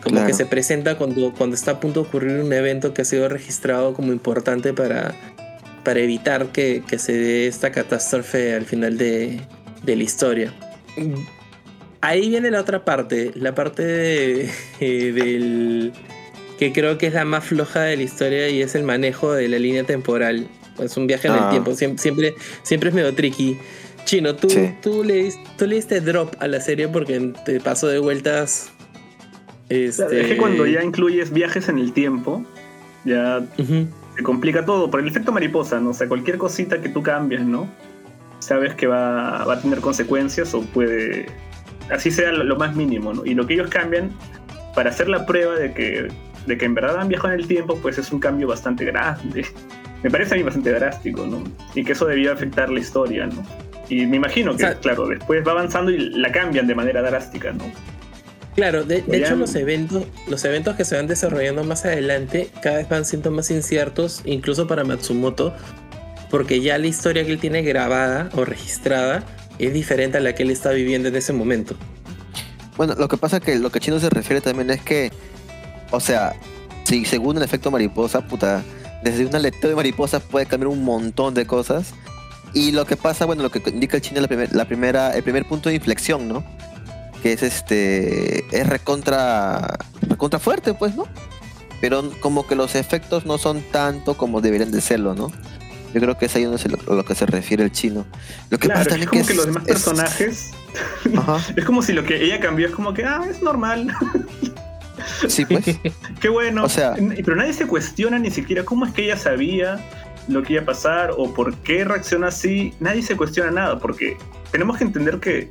como Claro. que se presenta cuando, cuando está a punto de ocurrir un evento que ha sido registrado como importante para, para evitar que, que se dé esta catástrofe al final de, de la historia. Ahí viene la otra parte, la parte de- eh, del que creo que es la más floja de la historia y es el manejo de la línea temporal. Es un viaje en el Ah. tiempo, siempre, siempre, siempre es medio tricky. Chino, tú, Sí. tú, le, dis- tú le diste drop a la serie porque te pasó de vueltas. Este... es que cuando ya incluyes viajes en el tiempo, ya Ujú. se complica todo por el efecto mariposa, ¿no? O sea, cualquier cosita que tú cambies, ¿no? Sabes que va, va a tener consecuencias o puede. Así sea lo, lo más mínimo, ¿no? Y lo que ellos cambian para hacer la prueba de que, de que en verdad han viajado en el tiempo, pues es un cambio bastante grande. Me parece a mí bastante drástico, ¿no? Y que eso debía afectar la historia, ¿no? Y me imagino que, O sea- claro, después va avanzando y la cambian de manera drástica, ¿no? Claro, de, de hecho los eventos, los eventos que se van desarrollando más adelante cada vez van siendo más inciertos, incluso para Matsumoto, porque ya la historia que él tiene grabada o registrada es diferente a la que él está viviendo en ese momento. Bueno, lo que pasa que lo que Chino se refiere también es que, o sea, si según el efecto mariposa, puta, desde un aleteo de mariposas puede cambiar un montón de cosas. Y lo que pasa, bueno, lo que indica el chino es la primera, el primer punto de inflexión, ¿no? Que es este, es recontra, recontra fuerte, pues, ¿no? Pero como que los efectos no son tanto como deberían de serlo, ¿no? Yo creo que es ahí donde se lo, a lo que se refiere el chino. Lo que Claro, pasa es como que los demás es- personajes, Ajá, es como si lo que ella cambió es como que, ah, es normal, sí, pues. qué bueno. O sea- pero nadie se cuestiona ni siquiera cómo es que ella sabía lo que iba a pasar o por qué reacciona así. Nadie se cuestiona nada, porque tenemos que entender que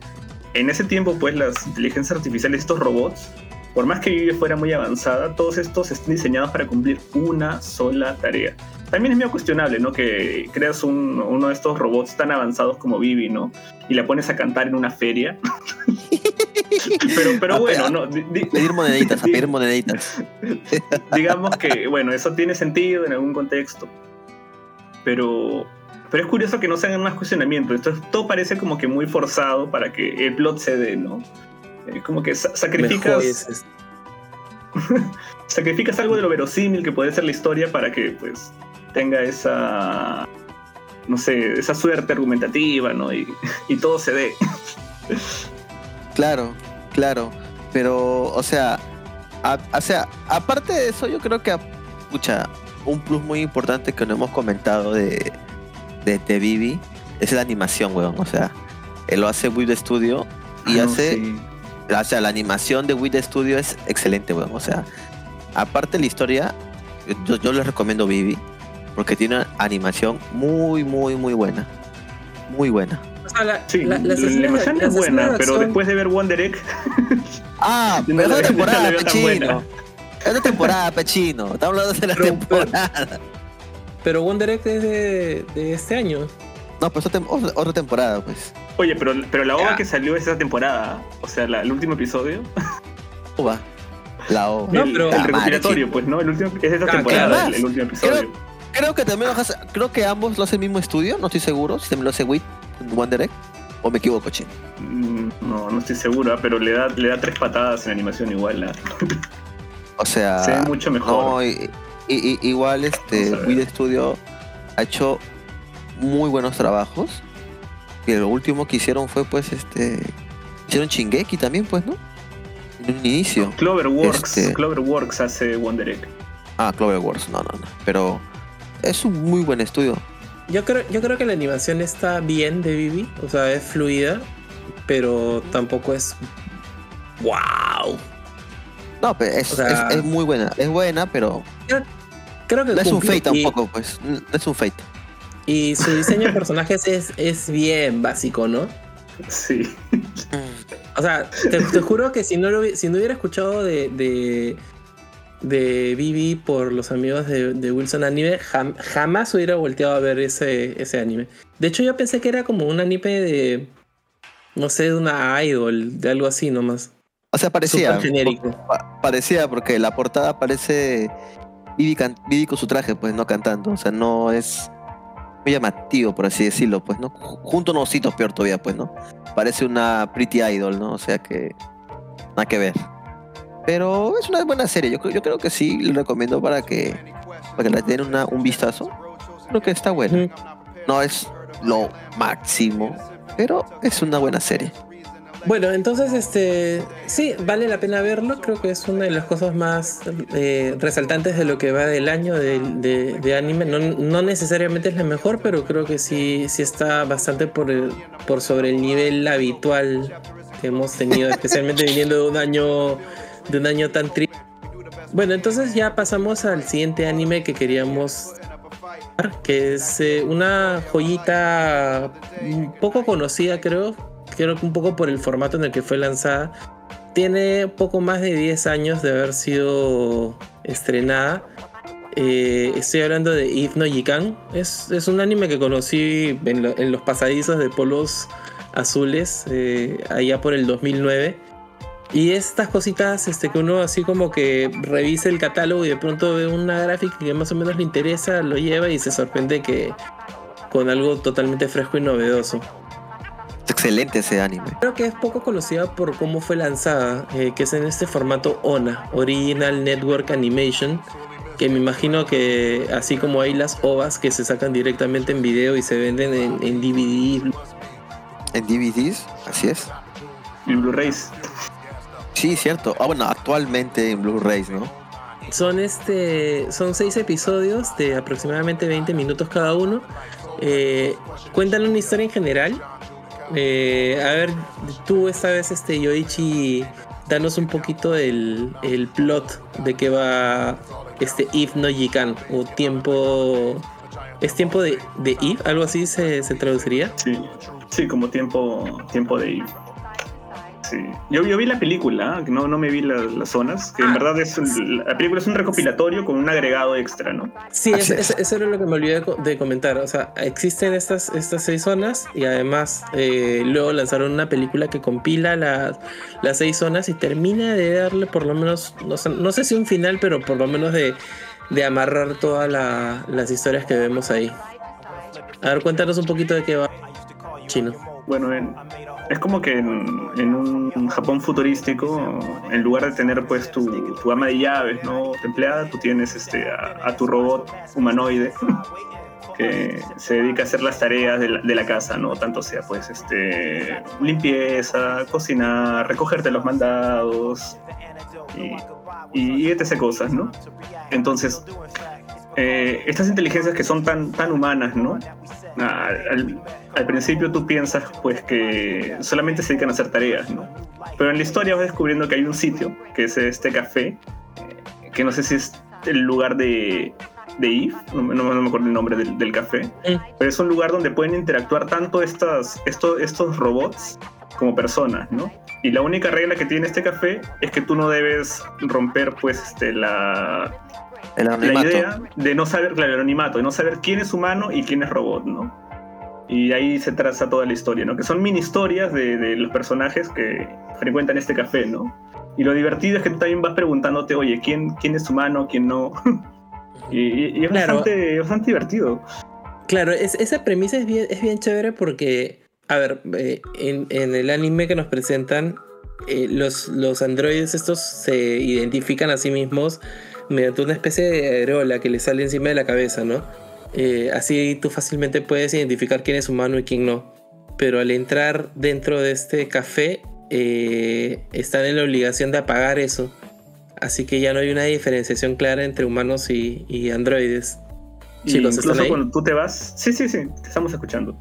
en ese tiempo, pues, las inteligencias artificiales, estos robots, por más que Vivi fuera muy avanzada, todos estos están diseñados para cumplir una sola tarea. También es medio cuestionable, ¿no? Que creas un- uno de estos robots tan avanzados como Vivi, ¿no? Y la pones a cantar en una feria. pero, pero A bueno, no. di- di- Pedir moneditas, a pedir moneditas. digamos que, bueno, eso tiene sentido en algún contexto. Pero, pero es curioso que no se hagan más cuestionamientos. Entonces todo parece como que muy forzado para que el plot se dé, ¿no? Eh, como que sa- sacrificas, sacrificas algo de lo verosímil que puede ser la historia para que pues tenga esa no sé, esa suerte argumentativa, ¿no? Y, y todo se dé. Claro, claro. Pero, o sea, a- o sea, aparte de eso, yo creo que, escucha, un plus muy importante que no hemos comentado de, de, de Vivi es la animación, weón. O sea, él lo hace Wii Studio y Ah, hace, sí. o sea, la animación de Wii Studio es excelente, weón. O sea, aparte de la historia, yo, yo les recomiendo Vivi porque tiene una animación muy, muy, muy buena. Muy buena. o sea, la, Sí, la- animación es buena, pero son- después de ver Wonder Egg, Ah, No pero es una temporada, pechino. Es una temporada, pechino. Estamos hablando de la Pero- temporada. Pero Wonder Egg es de, de este año. No, pues otra, tem- otra- temporada, pues. Oye, pero, pero la OVA Ya. que salió es esa temporada, o sea, la- el último episodio, Ova. La O. No, el, pero- el recopilatorio, pues, ¿no? El último, es esa Ah, temporada, ¿qué el, último episodio. Creo, creo que también lo hace- creo que ambos lo hace el mismo estudio, no estoy seguro. Si también lo hace Wit, Wonder Egg. O me equivoco, chino. Mm, No, no estoy seguro, ah, pero le da, le da tres patadas en animación igual. ah. O sea. Se ve mucho mejor. No, y- y- y- igual este. Wit Studio ha hecho muy buenos trabajos. Y lo último que hicieron fue, pues, este. Hicieron Shingeki también, pues, ¿no? En un inicio. Cloverworks, Este- Cloverworks hace Wonder Egg. Ah, Cloverworks, no, no, no. Pero es un muy buen estudio. Yo creo, yo creo que la animación está bien de Vivi, o sea, es fluida, pero tampoco es wow. No, pero es, O sea- es, es muy buena. Es buena, pero Creo que no es un Fate y- tampoco, pues. No es un Fate. Y su diseño de personajes es, es bien básico, ¿no? Sí. O sea, te, te juro que si no, lo si no hubiera escuchado de, de, de Vivi por los amigos de, de Wilson Anime, jam- jamás hubiera volteado a ver ese, ese anime. De hecho, yo pensé que era como un anime de, no sé, de una idol, de algo así nomás. O sea, parecía. Genérico. pa- parecía, porque la portada parece Vivi, can- Vivi con su traje, pues, no cantando. O sea, no es muy llamativo, por así decirlo, pues, ¿no? Ju- Junto a unos ositos, peor todavía, pues, ¿no? Parece una pretty idol, ¿no? O sea que. Nada que ver. Pero es una buena serie. Yo, creo- yo creo que sí, le recomiendo para que, para que le den una- un vistazo. Creo que está bueno. Ujú. No es lo máximo, pero es una buena serie. Bueno, entonces, este, sí, vale la pena verlo. Creo que es una de las cosas más eh, resaltantes de lo que va del año de, de- de anime. No, no necesariamente es la mejor, pero creo que sí, sí está bastante por, el- por sobre el nivel habitual que hemos tenido, especialmente viniendo de un año, de un año tan triste. Bueno, entonces ya pasamos al siguiente anime que queríamos que es eh, una joyita poco conocida, creo. Creo que un poco por el formato en el que fue lanzada. Tiene poco más de 10 años de haber sido estrenada. Eh, estoy hablando de If no Yikan. Es, es un anime que conocí en los pasadizos de polos azules eh, allá por el 2009. Y estas cositas este, que uno así como que revisa el catálogo y de pronto ve una gráfica que más o menos le interesa, lo lleva y se sorprende que con algo totalmente fresco y novedoso. Es excelente ese anime. Creo que es poco conocida por cómo fue lanzada, eh, que es en este formato ONA, Original Network Animation, que me imagino que así como hay las OVAs que se sacan directamente en video y se venden en, en DVD, En DVDs, así es. Y Blu-rays. Sí, cierto. Ah, bueno, actualmente en Blu-rays, ¿no? son este son seis episodios de aproximadamente 20 minutos cada uno. Eh, cuentan una historia en general. Eh, a ver, tú esta vez, este Yoichi, danos un poquito el, el plot de qué va este If no Yikan o tiempo. ¿Es tiempo de, de If? ¿Algo así se, se traduciría? Sí, sí, como tiempo, tiempo de ir. Sí. Yo, yo vi la película, que no, no me vi la- las zonas, que en Ah. verdad es un- la película es un recopilatorio con un agregado extra, ¿no? Sí, eso, es. eso- era lo que me olvidé de co- de comentar. O sea, existen estas, estas seis zonas y además eh, luego lanzaron una película que compila la- las seis zonas y termina de darle por lo menos, no sé, no sé si un final, pero por lo menos de, de amarrar todas la- las historias que vemos ahí. A ver, cuéntanos un poquito de qué va Chino. Bueno, en- es como que en, en un Japón futurístico, en lugar de tener pues tu, tu ama de llaves, ¿no? Empleada, tú tienes este, a, tu robot humanoide que se dedica a hacer las tareas de la, casa, ¿no? Tanto sea pues este, limpieza, cocinar, recogerte los mandados y, y etc. cosas, ¿no? Entonces, eh, estas inteligencias que son tan, tan humanas, ¿no? Al, al principio tú piensas pues que solamente se dedican a hacer tareas, ¿no? Pero en la historia vas descubriendo que hay un sitio, que es este café, que no sé si es el lugar de, de Eve, no, me- no me- no me acuerdo el nombre del, del café, pero es un lugar donde pueden interactuar tanto estas, estos, estos robots como personas, ¿no? Y la única regla que tiene este café es que tú no debes romper pues este, la, El la idea de no saber, claro, el anonimato, de no saber quién es humano y quién es robot, ¿no? Y ahí se traza toda la historia, ¿no? Que son mini historias de, de los personajes que frecuentan este café, ¿no? Y lo divertido es que tú también vas preguntándote, oye, ¿quién, quién es humano, quién no? y, es, Claro. bastante, bastante divertido. Claro, es- esa premisa es bien, es bien chévere porque, a ver, eh, en, en el anime que nos presentan, eh, los, los androides estos se identifican a sí mismos mediante una especie de areola que les sale encima de la cabeza, ¿no? Eh, así tú fácilmente puedes identificar quién es humano y quién no. Pero al entrar dentro de este café, eh, están en la obligación de apagar eso. Así que ya no hay una diferenciación clara entre humanos y, y androides. Y Chicos, ¿están incluso ahí? cuando tú te vas, sí, sí, sí, te estamos escuchando.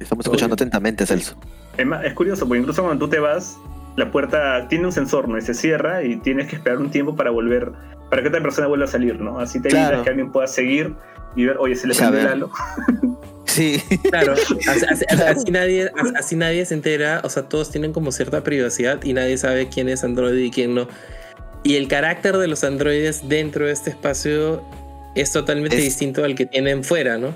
Estamos escuchando Obvio. atentamente, Celso. Es, es curioso, porque incluso cuando tú te vas, la puerta tiene un sensor, ¿no? Y se cierra y tienes que esperar un tiempo para volver, para que otra persona vuelva a salir, ¿no? Así te evitas Claro. que alguien pueda seguir y ver, oye, se le Ya prendió el halo. Sí. Claro, así, así- así nadie, así nadie se entera, o sea, todos tienen como cierta privacidad y nadie sabe quién es androide y quién no. Y el carácter de los androides dentro de este espacio es totalmente Es- distinto al que tienen fuera, ¿no?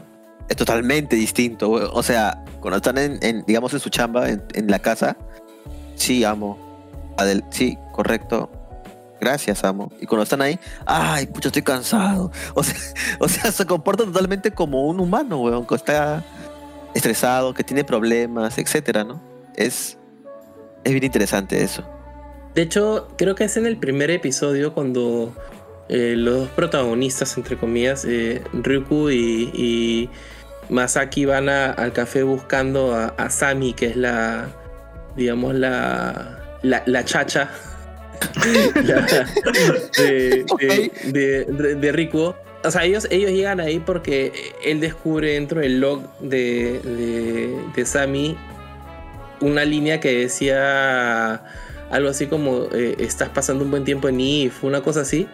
es totalmente distinto. O sea, cuando están en, en, digamos, en su chamba, en, en la casa, sí, amo. Adel- sí, correcto. Gracias, amo. Y cuando están ahí, ay, pucha, estoy cansado. O sea, se comporta totalmente como un humano, weón, que está estresado, que tiene problemas, etcétera, ¿no? Es, es bien interesante eso. De hecho, creo que es en el primer episodio cuando eh, los dos protagonistas, entre comillas, eh, Ryuku y, Masaki van al café buscando a, a Sami, que es la, digamos, la, la chacha La- de, de, de, de- de Riku. O sea, ellos, ellos llegan ahí porque él descubre dentro del log de, de, Sami una línea que decía algo así como eh, estás pasando un buen tiempo en IF, una cosa así.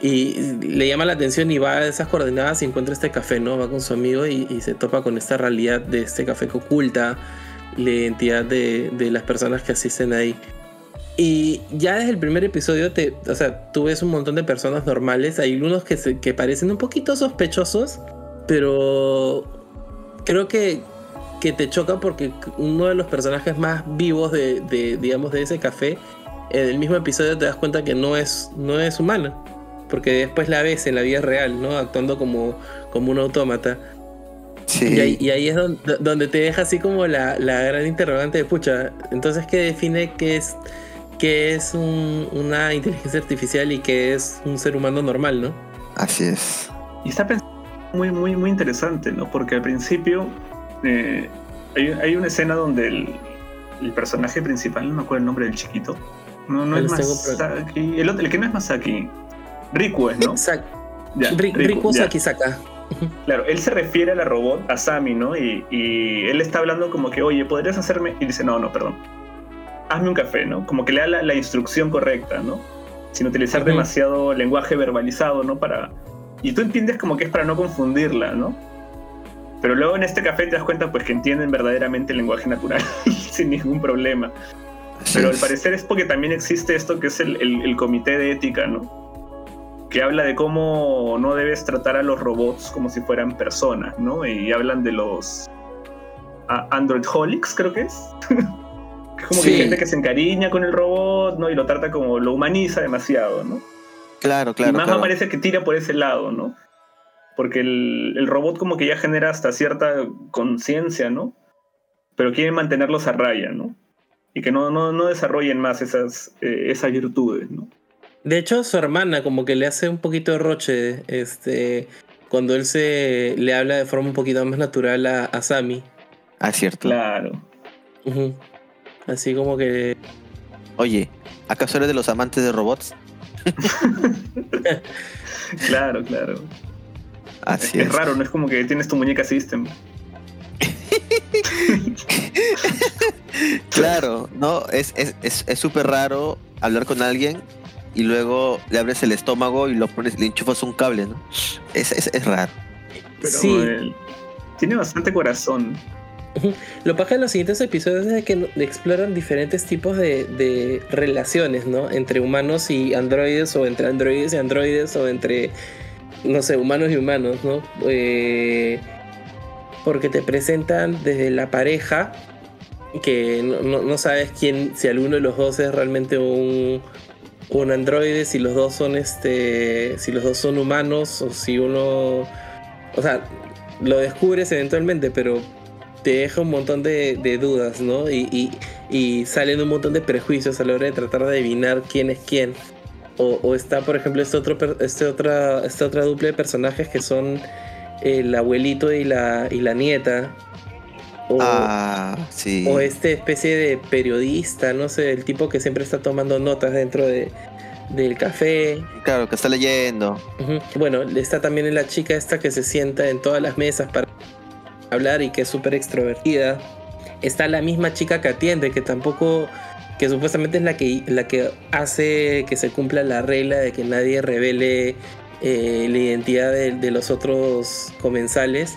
Y le llama la atención y va a esas coordenadas y encuentra este café, ¿no? Va con su amigo y, y se topa con esta realidad de este café que oculta la identidad de, de las personas que asisten ahí. Y ya desde el primer episodio, te, o sea, tú ves un montón de personas normales. Hay unos que, se, que parecen un poquito sospechosos, pero creo que, que te choca porque uno de los personajes más vivos de, de digamos, de ese café, en el mismo episodio te das cuenta que no es, no es humana. Porque después la ves en la vida real, ¿no? Actuando como, como un autómata. Sí. Y ahí, y ahí es donde, donde te deja así como la, la gran interrogante de pucha. Entonces, ¿qué define qué es, qué es un- una inteligencia artificial y qué es un ser humano normal, no? Así es. Y está pensando muy, muy, muy interesante, ¿no? Porque al principio eh, hay, hay una escena donde el, el personaje principal, no me acuerdo el nombre del chiquito, no, no es Masaki, el, otro- el que no es Masaki, Riku es, ¿no? Ya, Ri- Riku, Riku ya. Sakisaka. Claro, él se refiere a la robot, a Sami, ¿no? Y, y él está hablando como que, oye, ¿podrías hacerme? Y dice, no, no, perdón. Hazme un café, ¿no? Como que le da la, la instrucción correcta, ¿no? Sin utilizar demasiado lenguaje verbalizado, ¿no? Para... Y tú entiendes como que es para no confundirla, ¿no? Pero luego en este café te das cuenta pues que entienden verdaderamente el lenguaje natural sin ningún problema. Pero al parecer es porque también existe esto que es el, el- el comité de ética, ¿no? Que habla de cómo no debes tratar a los robots como si fueran personas, ¿no? Y hablan de los a- Androidholics, creo que es. es como que hay gente que se encariña con el robot, ¿no? Y lo trata como, lo humaniza demasiado, ¿no? Claro, y claro. más claro. me parece que tira por ese lado, ¿no? Porque el, el robot como que ya genera hasta cierta conciencia, ¿no? Pero quieren mantenerlos a raya, ¿no? Y que no, no, no desarrollen más esas, eh, esas virtudes, ¿no? De hecho, su hermana como que le hace un poquito de roche este, cuando él se le habla de forma un poquito más natural a, a Sammy. Ah, cierto. Claro. Ujú. Así como que... Oye, ¿acaso eres de los amantes de robots? Claro, claro. Así es, es. raro, no es como que tienes tu muñeca system. Claro, no, es es es- es súper raro hablar con alguien y luego le abres el estómago y lo pones, le enchufas un cable, ¿no? Es, es, es raro. Pero Sí. tiene bastante corazón. Lo paja en los siguientes episodios es que exploran diferentes tipos de, relaciones, ¿no? Entre humanos y androides, o entre androides y androides, o entre, no sé, humanos y humanos, ¿no? Eh, porque te presentan desde la pareja, que no, no- no sabes quién, si alguno de los dos es realmente un, un androide, si los dos son este, si los dos son humanos, o si uno, o sea, lo descubres eventualmente, pero te deja un montón de, de dudas, ¿no? Y, y- y salen un montón de prejuicios a la hora de tratar de adivinar quién es quién. O, o está, por ejemplo, este otro, este otra, esta otra dupla de personajes que son el abuelito y la, y la nieta. O, Ah, sí. o esta especie de periodista, no sé, el tipo que siempre está tomando notas dentro de, del café. Claro, que está leyendo. Ujú. Bueno, está también la chica esta que se sienta en todas las mesas para hablar y que es súper extrovertida. Está la misma chica que atiende, que tampoco, que supuestamente es la que, la que hace que se cumpla la regla de que nadie revele eh, la identidad de, los otros comensales.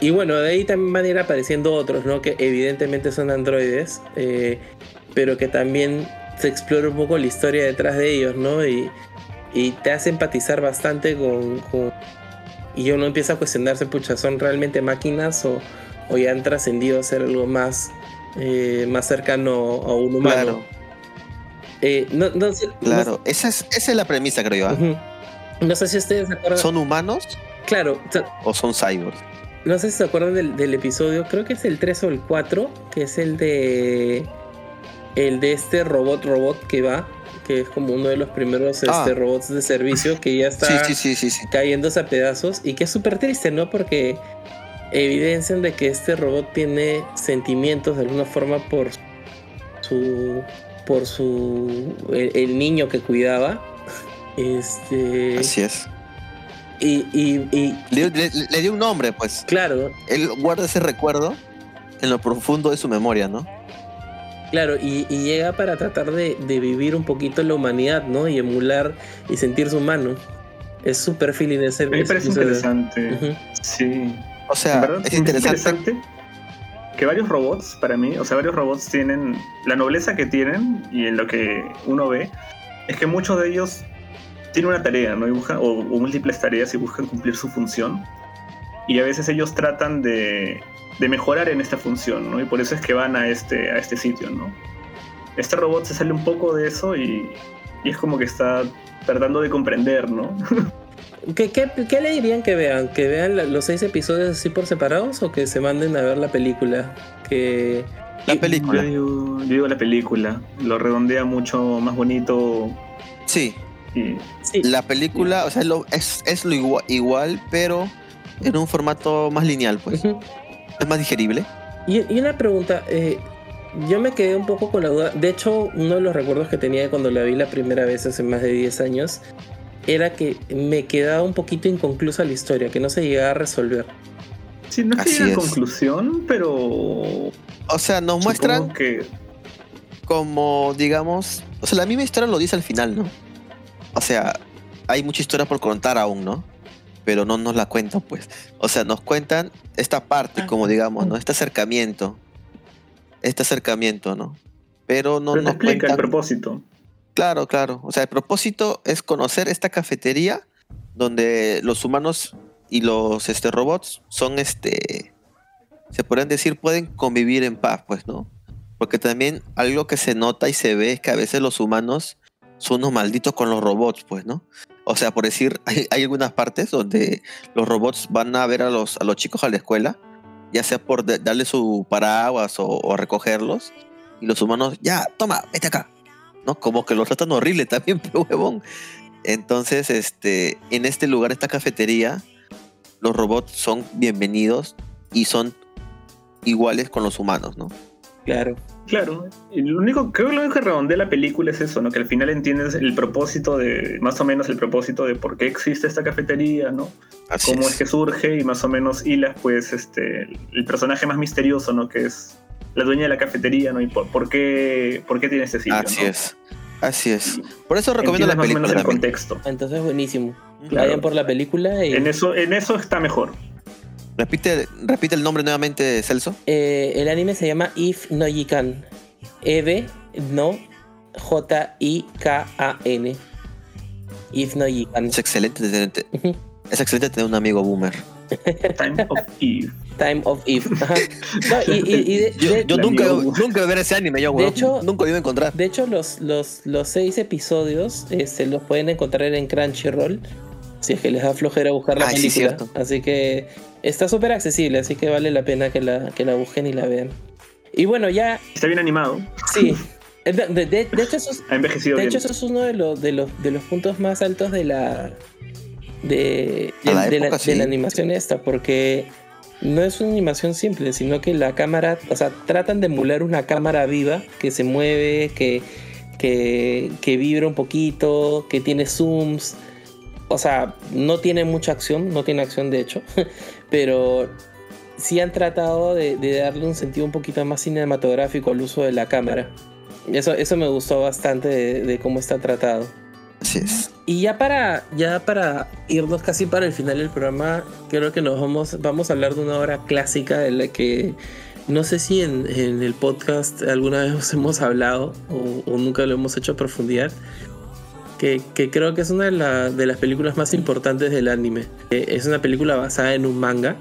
Y bueno, de ahí también van a ir apareciendo otros, ¿no? Que evidentemente son androides, eh, pero que también se explora un poco la historia detrás de ellos, ¿no? Y, y te hace empatizar bastante con- Y uno empieza a cuestionarse, pucha, ¿son realmente máquinas o, o ya han trascendido a ser algo más, eh, más cercano a un humano? Claro, Eh, no, no sé, no claro. Esa es, esa es la premisa, creo yo. ¿ah? No sé si ustedes se acuerdan. ¿Son humanos Claro, o son cyborgs? no sé si se acuerdan del, del episodio, creo que es el 3 o el 4, que es el de. El de este robot robot que va, que es como uno de los primeros Ah. este, robots de servicio que ya está. Sí, cayéndose a pedazos y que es súper triste, ¿no? Porque evidencian de que este robot tiene sentimientos de alguna forma por su por su el, el niño que cuidaba este Así es. y, y, y Le, le- le dio un nombre, pues. claro Él guarda ese recuerdo en lo profundo de su memoria, ¿no? Claro y, y llega para tratar de, de vivir un poquito la humanidad no y emular y sentirse humano es súper feeling ese A mí me parece interesante. Sí. O En sea, verdad, es interesante que varios robots, para mí, o sea, varios robots tienen la nobleza que tienen y en lo que uno ve, es que muchos de ellos tienen una tarea, ¿no? Y buscan, o, o múltiples tareas y buscan cumplir su función. Y a veces ellos tratan de, de mejorar en esta función, ¿no? Y por eso es que van a este, a este sitio, ¿no? Este robot se sale un poco de eso y, y es como que está tratando de comprender, ¿no? ¿Qué, qué, qué le dirían que vean? ¿Que vean los seis episodios así por separados o que se manden a ver la película? Que La Yo película. digo, yo digo la película, lo redondea mucho más bonito Sí, sí, la película, o sea, lo, es, es lo igual, igual, pero en un formato más lineal, pues. Es más digerible. Y, y una pregunta, eh, yo me quedé un poco con la duda. De hecho, uno de los recuerdos que tenía cuando la vi la primera vez hace más de 10 años era que me quedaba un poquito inconclusa la historia, que no se llegaba a resolver. sí, no es. conclusión, pero O sea, nos muestran que como, digamos, o sea, la misma historia lo dice al final, ¿no? O sea, hay mucha historia por contar aún, ¿no? Pero no nos la cuentan, pues. O sea, nos cuentan esta parte, como digamos, ¿no? Este acercamiento. Este acercamiento, ¿no? Pero no pero nos explica el propósito. Claro, claro. O sea, el propósito es conocer esta cafetería donde los humanos y los este, robots son, este, se podrían decir, pueden convivir en paz, pues, ¿no? Porque también algo que se nota y se ve es que a veces los humanos son unos malditos con los robots, pues, ¿no? O sea, por decir, hay, algunas partes donde los robots van a ver a los, a los chicos a la escuela, ya sea por de- darle su paraguas o, o recogerlos, y los humanos, ya, toma, vete acá, ¿no? Como que los tratan horrible también, pero huevón. Entonces, este, en este lugar, esta cafetería, los robots son bienvenidos y son iguales con los humanos, ¿no? Claro. Claro, y lo único, creo que lo único que redondea la película es eso, ¿no? Que al final entiendes el propósito de, más o menos el propósito de por qué existe esta cafetería, ¿no? Así Cómo es. es. que surge y más o menos hilas, pues, este, el personaje más misterioso, ¿no? Que es la dueña de la cafetería, ¿no? Y por, por qué, por qué tiene este sitio, Así ¿no? es. Así es. Por eso recomiendo la más o película menos el contexto. Entonces, buenísimo. Claro. Vayan por la película y En eso, en eso está mejor. Repite, repite el nombre nuevamente, Celso. eh, el anime se llama If No Yikan. Eve no J-I-K-A-N. If No Yikan. Es excelente es excelente tener un amigo boomer. Time of Eve. Time of Eve. Ajá. No, y, y- y de, Yo, de- yo la nunca, nunca voy a ver ese anime, yo, De weón. hecho- nunca lo iba a encontrar. de hecho, los, los, los seis episodios eh, se los pueden encontrar en Crunchyroll. Si es que les da flojera buscar la sí, película. cierto. así que está súper accesible, así que vale la pena que la, que la busquen y la vean. Y bueno, ya, Está bien animado. sí. De, de- de- de hecho, eso es, Ha envejecido de bien. hecho, eso es uno de los, de los, de los puntos más altos de la, de, A la de época, la, sí. de la animación esta, porque no es una animación simple, sino que la cámara, o sea, tratan de emular una cámara viva que se mueve, que, que, que vibra un poquito, que tiene zooms. O sea, no tiene mucha acción, no tiene acción de hecho, pero sí han tratado de, de darle un sentido un poquito más cinematográfico al uso de la cámara. Eso, eso me gustó bastante de, de cómo está tratado. Así es. Y ya para, ya para irnos casi para el final del programa, creo que nos vamos, vamos a hablar de una obra clásica de la que no sé si en, en el podcast alguna vez hemos hablado o, o nunca lo hemos hecho a profundidad, que, creo que es una de, la- de las películas más importantes del anime. Eh, es una película basada en un manga.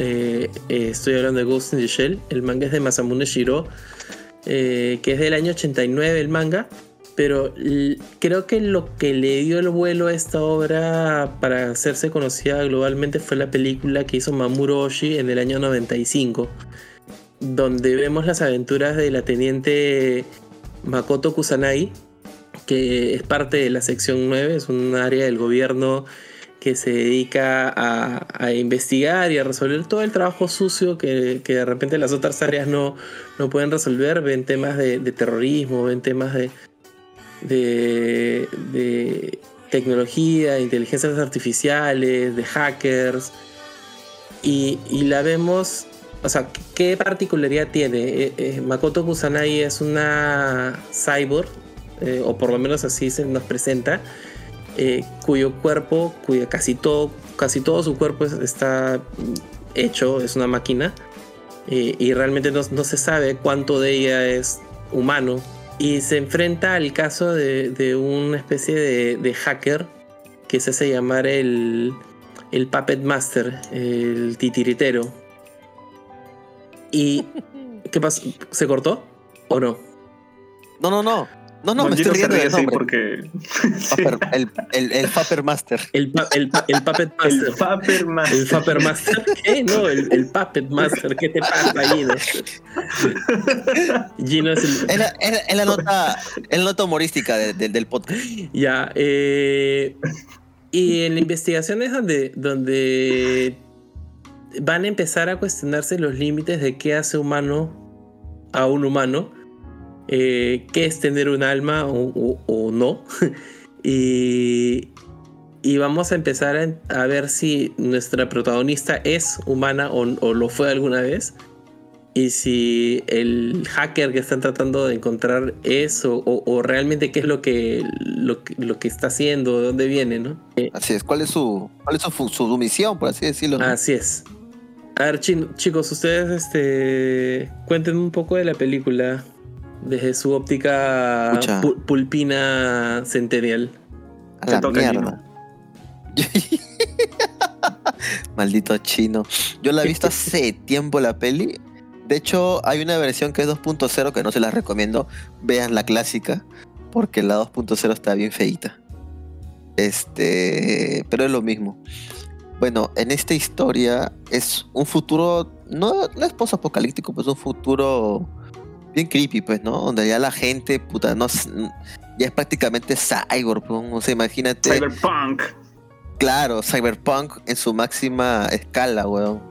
Eh, eh, estoy hablando de Ghost in the Shell. El manga es de Masamune Shiro, que es del año 89 el manga. Pero creo que lo que le dio el vuelo a esta obra para hacerse conocida globalmente fue la película que hizo Mamuro Oshii en el año 95, donde vemos las aventuras de la teniente Makoto Kusanagi, que es parte de la sección 9, es un área del gobierno que se dedica a, investigar y a resolver todo el trabajo sucio que, que de repente las otras áreas no, no pueden resolver. Ven temas de, terrorismo, ven temas de, de, tecnología, inteligencias artificiales, de hackers. Y, y la vemos, o sea, ¿qué particularidad tiene? Eh, eh, Makoto Kusanagi es una cyborg, eh, o por lo menos así se nos presenta, eh, cuyo cuerpo, cuya casi todo, casi todo su cuerpo es- está hecho, es una máquina, eh, y realmente no, no, se sabe cuánto de ella es humano. Y se enfrenta al caso de, de una especie de, de, hacker que se hace llamar el, el Puppet Master, el titiritero. ¿Y qué pasó? ¿Se cortó o no? No, no, no. No, no, me estoy riendo del nombre. porque... el, el, el Paper Master. El, el, el Puppet Master. El Paper Master. El Paper Master. ¿Qué? No, el, el Puppet Master. ¿Qué te pasa, Gino? Gino es el... Es la, es la, nota, es la nota humorística de, de, del podcast. Ya, eh... Y en la investigación es donde, donde van a empezar a cuestionarse los límites de qué hace humano a un humano eh, qué es tener un alma o, o, o no. y, y, vamos a empezar a, a, ver si nuestra protagonista es humana o, o, lo fue alguna vez. Y si el hacker que están tratando de encontrar es o, realmente qué es lo que, lo, lo, que está haciendo, de dónde viene, ¿no? Así es, ¿cuál es su, cuál es su, su misión, por así decirlo? ¿no? Así es. A ver, chicos, ustedes este, cuenten un poco de la película desde su óptica pu pulpina centennial. A la mierda. Maldito chino. Yo la he visto hace tiempo la peli. De hecho, hay una versión que es 2.0 que no se la recomiendo. Vean la clásica. Porque la 2.0 está bien feita. Este. Pero es lo mismo. Bueno, en esta historia es un futuro. No, no es post-apocalíptico, pues es un futuro bien creepy, pues, ¿no? Donde ya la gente, puta, no ya es prácticamente cyborg, pues, o sea, imagínate. Cyberpunk. Claro, cyberpunk en su máxima escala, weón.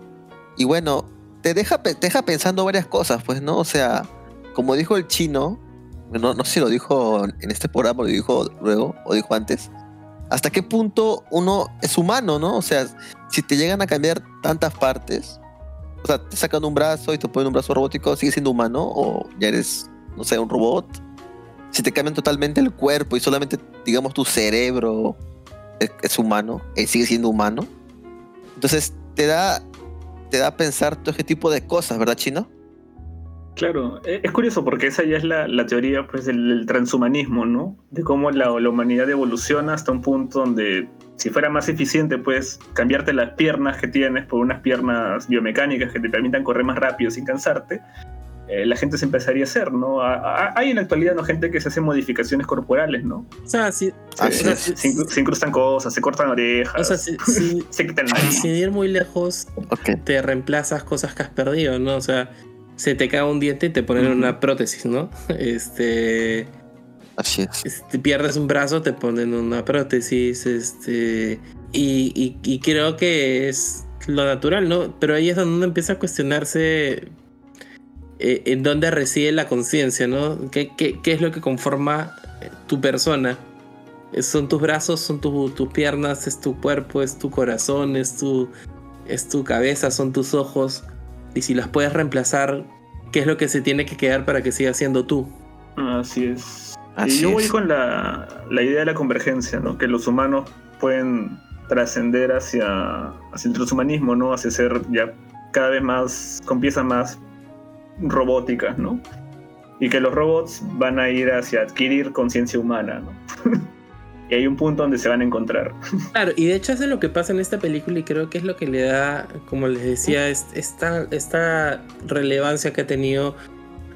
Y bueno, te deja, te deja pensando varias cosas, pues, ¿no? O sea, como dijo el chino, no, no sé si lo dijo en este programa, lo dijo luego, o dijo antes. ¿Hasta qué punto uno es humano, no? O sea, si te llegan a cambiar tantas partes, o sea, te sacan un brazo y te ponen un brazo robótico, ¿sigues siendo humano o ya eres, no sé, un robot? Si te cambian totalmente el cuerpo y solamente, digamos, tu cerebro es, humano, eh, sigue siendo humano. Entonces, te da, te da a pensar todo ese tipo de cosas, ¿verdad, Chino? Claro, e, es curioso porque esa ya es la, la teoría pues, del, del, transhumanismo, ¿no? De cómo la, la, humanidad evoluciona hasta un punto donde si fuera más eficiente, puedes cambiarte las piernas que tienes por unas piernas biomecánicas que te permitan correr más rápido sin cansarte. Eh, la gente se empezaría a hacer, ¿no? A, a, hay en la actualidad ¿no? gente que se hace modificaciones corporales, ¿no? O sea, si, o sea, se, incrustan cosas, se cortan orejas, o sea, si, si, se quitan Sin ir muy lejos, okay. te reemplazas cosas que has perdido, ¿no? O sea, se te cae un diente y te ponen uh -huh. una prótesis, ¿no? Este. Así es. Este, pierdes un brazo, te ponen una prótesis, este. Y, y, y, creo que es lo natural, ¿no? Pero ahí es donde uno empieza a cuestionarse eh, en dónde reside la conciencia, ¿no? ¿Qué, ¿Qué, qué, es lo que conforma tu persona? Son tus brazos, son tu, tus piernas, es tu cuerpo, es tu corazón, es tu, es tu cabeza, son tus ojos y si las puedes reemplazar, ¿qué es lo que se tiene que quedar para que siga siendo tú? Así es. Así y yo voy es. con la, la, idea de la convergencia, ¿no? Que los humanos pueden trascender hacia, hacia el transhumanismo, ¿no? Hacia ser ya cada vez más, con piezas más robóticas, ¿no? Y que los robots van a ir hacia adquirir conciencia humana, ¿no? y hay un punto donde se van a encontrar. Claro, y de hecho eso es lo que pasa en esta película y creo que es lo que le da, como les decía, esta, esta relevancia que ha tenido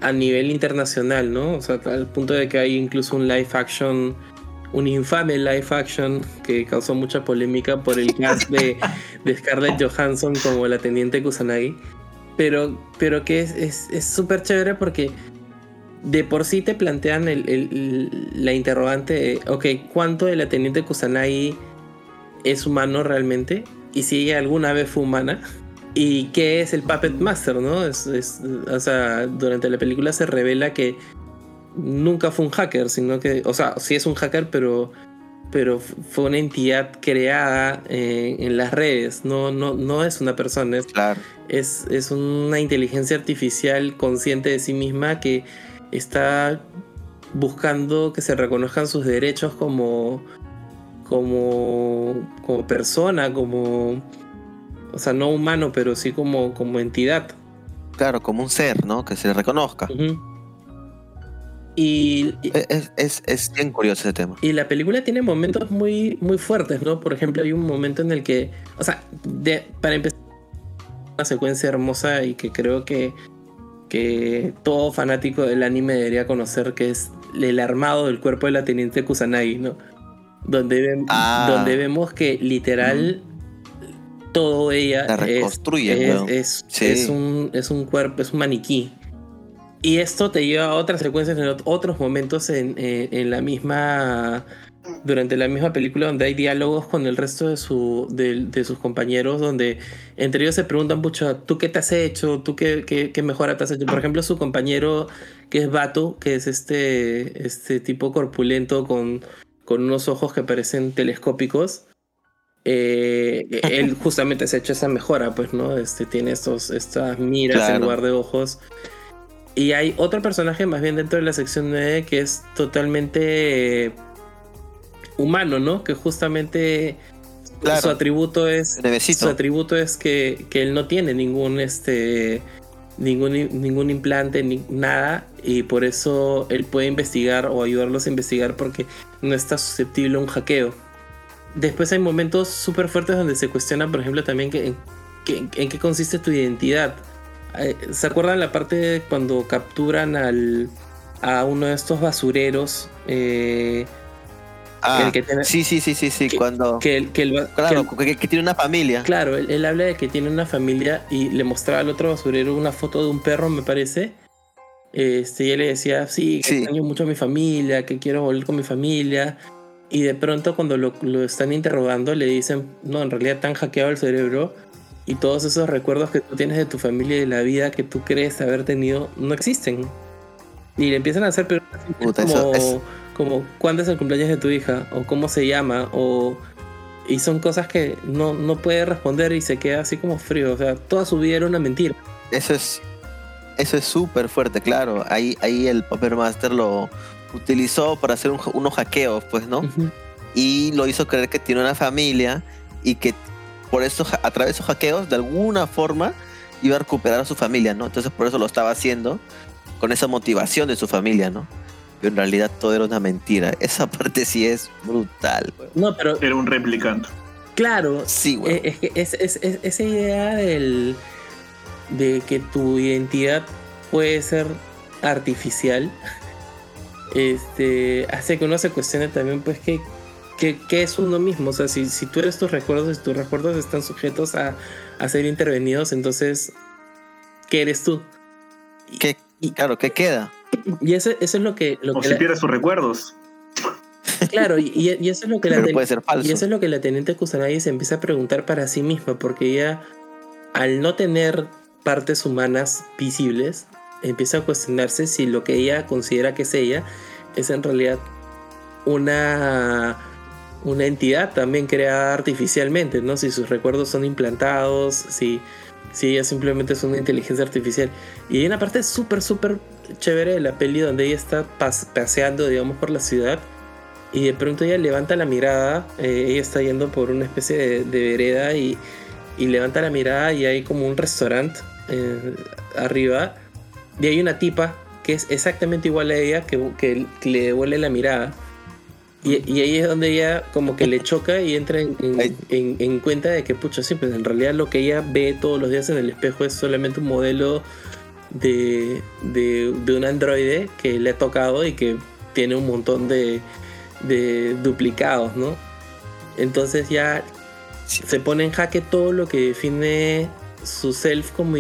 a nivel internacional, ¿no? O sea, al punto de que hay incluso un live action, un infame live action que causó mucha polémica por el cast de, Scarlett Johansson como la teniente Kusanagi. Pero, pero que es súper es, es chévere porque de por sí te plantean el, el, la interrogante de, ok, ¿cuánto de la teniente Kusanagi es humano realmente? Y si ella alguna vez fue humana. ¿Y qué es el Puppet Master, no? Es, es, o sea, durante la película se revela que nunca fue un hacker, sino que, o sea, sí es un hacker, pero, pero fue una entidad creada eh, en las redes, no, no, no es una persona, es, claro. es, es una inteligencia artificial consciente de sí misma que está buscando que se reconozcan sus derechos como, como, como persona, como, o sea, no humano, pero sí como, como entidad. claro, como un ser, ¿no? Que se le reconozca. Y, y- E- Es, es, es bien curioso ese tema. y la película tiene momentos muy, muy fuertes, ¿no? Por ejemplo, hay un momento en el que, o sea, de- para empezar, una secuencia hermosa y que creo que, que todo fanático del anime debería conocer, que es el armado del cuerpo de la teniente Kusanagi, ¿no? Donde, Ah. donde vemos que literal todo ella La es, reconstruyen, es, es- Sí. es un, es un cuerpo, es un maniquí. Y esto te lleva a otras secuencias en ot- otros momentos en, en- en la misma. Durante la misma película, donde hay diálogos con el resto de, su, de, de sus compañeros, donde entre ellos se preguntan mucho: ¿tú qué te has hecho? ¿Tú qué, qué, qué mejora te has hecho? Por ejemplo, su compañero, que es Batu, que es este, este tipo corpulento con, con unos ojos que parecen telescópicos. Eh, él justamente se ha hecho esa mejora, pues, ¿no? Este, tiene estos, estas miras en lugar de ojos. Y hay otro personaje más bien dentro de la sección 9 que es totalmente eh, humano, ¿no? Que justamente Claro. su atributo es Nevecito. su atributo es que, que él no tiene ningún este ningún, ningún implante ni nada y por eso él puede investigar o ayudarlos a investigar porque no está susceptible a un hackeo. Después hay momentos súper fuertes donde se cuestiona, por ejemplo, también que, que- en qué consiste tu identidad. Eh, ¿Se acuerdan la parte de cuando capturan al, a uno de estos basureros? eh, Ah, el que tiene- sí, sí, sí, sí, sí. que- Cuando. que, el- que el, ba- que claro, el- que, que tiene una familia. Claro, él, él habla de que tiene una familia y le mostraba al otro basurero una foto de un perro, me parece. Este, y él le decía, sí, que Sí. extraño mucho a mi familia, que quiero volver con mi familia. Y de pronto cuando lo, lo están interrogando le dicen, no, en realidad te han hackeado el cerebro y todos esos recuerdos que tú tienes de tu familia y de la vida que tú crees haber tenido no existen. Y le empiezan a hacer preguntas Puta, como, es- como ¿cuándo es el cumpleaños de tu hija? o cómo se llama o y son cosas que no, no puede responder y se queda así como frío. O sea, toda su vida era una mentira. Eso es. Eso es súper fuerte, claro. Ahí, ahí el Paper Master lo utilizó para hacer un- unos hackeos, pues, ¿no? Y lo hizo creer que tiene una familia y que por eso a través de esos hackeos de alguna forma iba a recuperar a su familia, ¿no? Entonces por eso lo estaba haciendo con esa motivación de su familia, ¿no? Pero en realidad todo era una mentira. Esa parte sí es brutal. güey. No, pero Era un replicante. claro, Sí, güey. eh, es que es, es- es- esa idea del, de que tu identidad puede ser artificial, este, hace que uno se cuestione también, pues, qué, qué, qué es uno mismo. O sea, si, si tú eres tus recuerdos y tus recuerdos están sujetos a, a ser intervenidos, entonces, ¿qué eres tú? ¿Qué, claro, ¿qué queda? Y eso, eso es lo que... Lo O que si la- pierdes sus recuerdos. claro, y, y eso es lo que la Pero ten- puede ser falso. Y eso es lo que la teniente Kusanagi se empieza a preguntar para sí misma, porque ella, al no tener partes humanas visibles, empieza a cuestionarse si lo que ella considera que es ella es en realidad una, una entidad también creada artificialmente, ¿no? Si sus recuerdos son implantados, si, si ella simplemente es una inteligencia artificial. Y hay una parte súper, súper chévere de la peli donde ella está pas- paseando, digamos, por la ciudad y de pronto ella levanta la mirada, eh, ella está yendo por una especie de, de vereda y, y levanta la mirada y hay como un restaurante eh, arriba y hay una tipa que es exactamente igual a ella que, que, que le devuelve la mirada. Y, y ahí es donde ella como que le choca y entra en, en- en- en cuenta de que, pucha, sí, pues en realidad lo que ella ve todos los días en el espejo es solamente un modelo de, de, de un androide que le ha tocado y que tiene un montón de, de duplicados, ¿no? Entonces ya Sí. se pone en jaque todo lo que define su self como.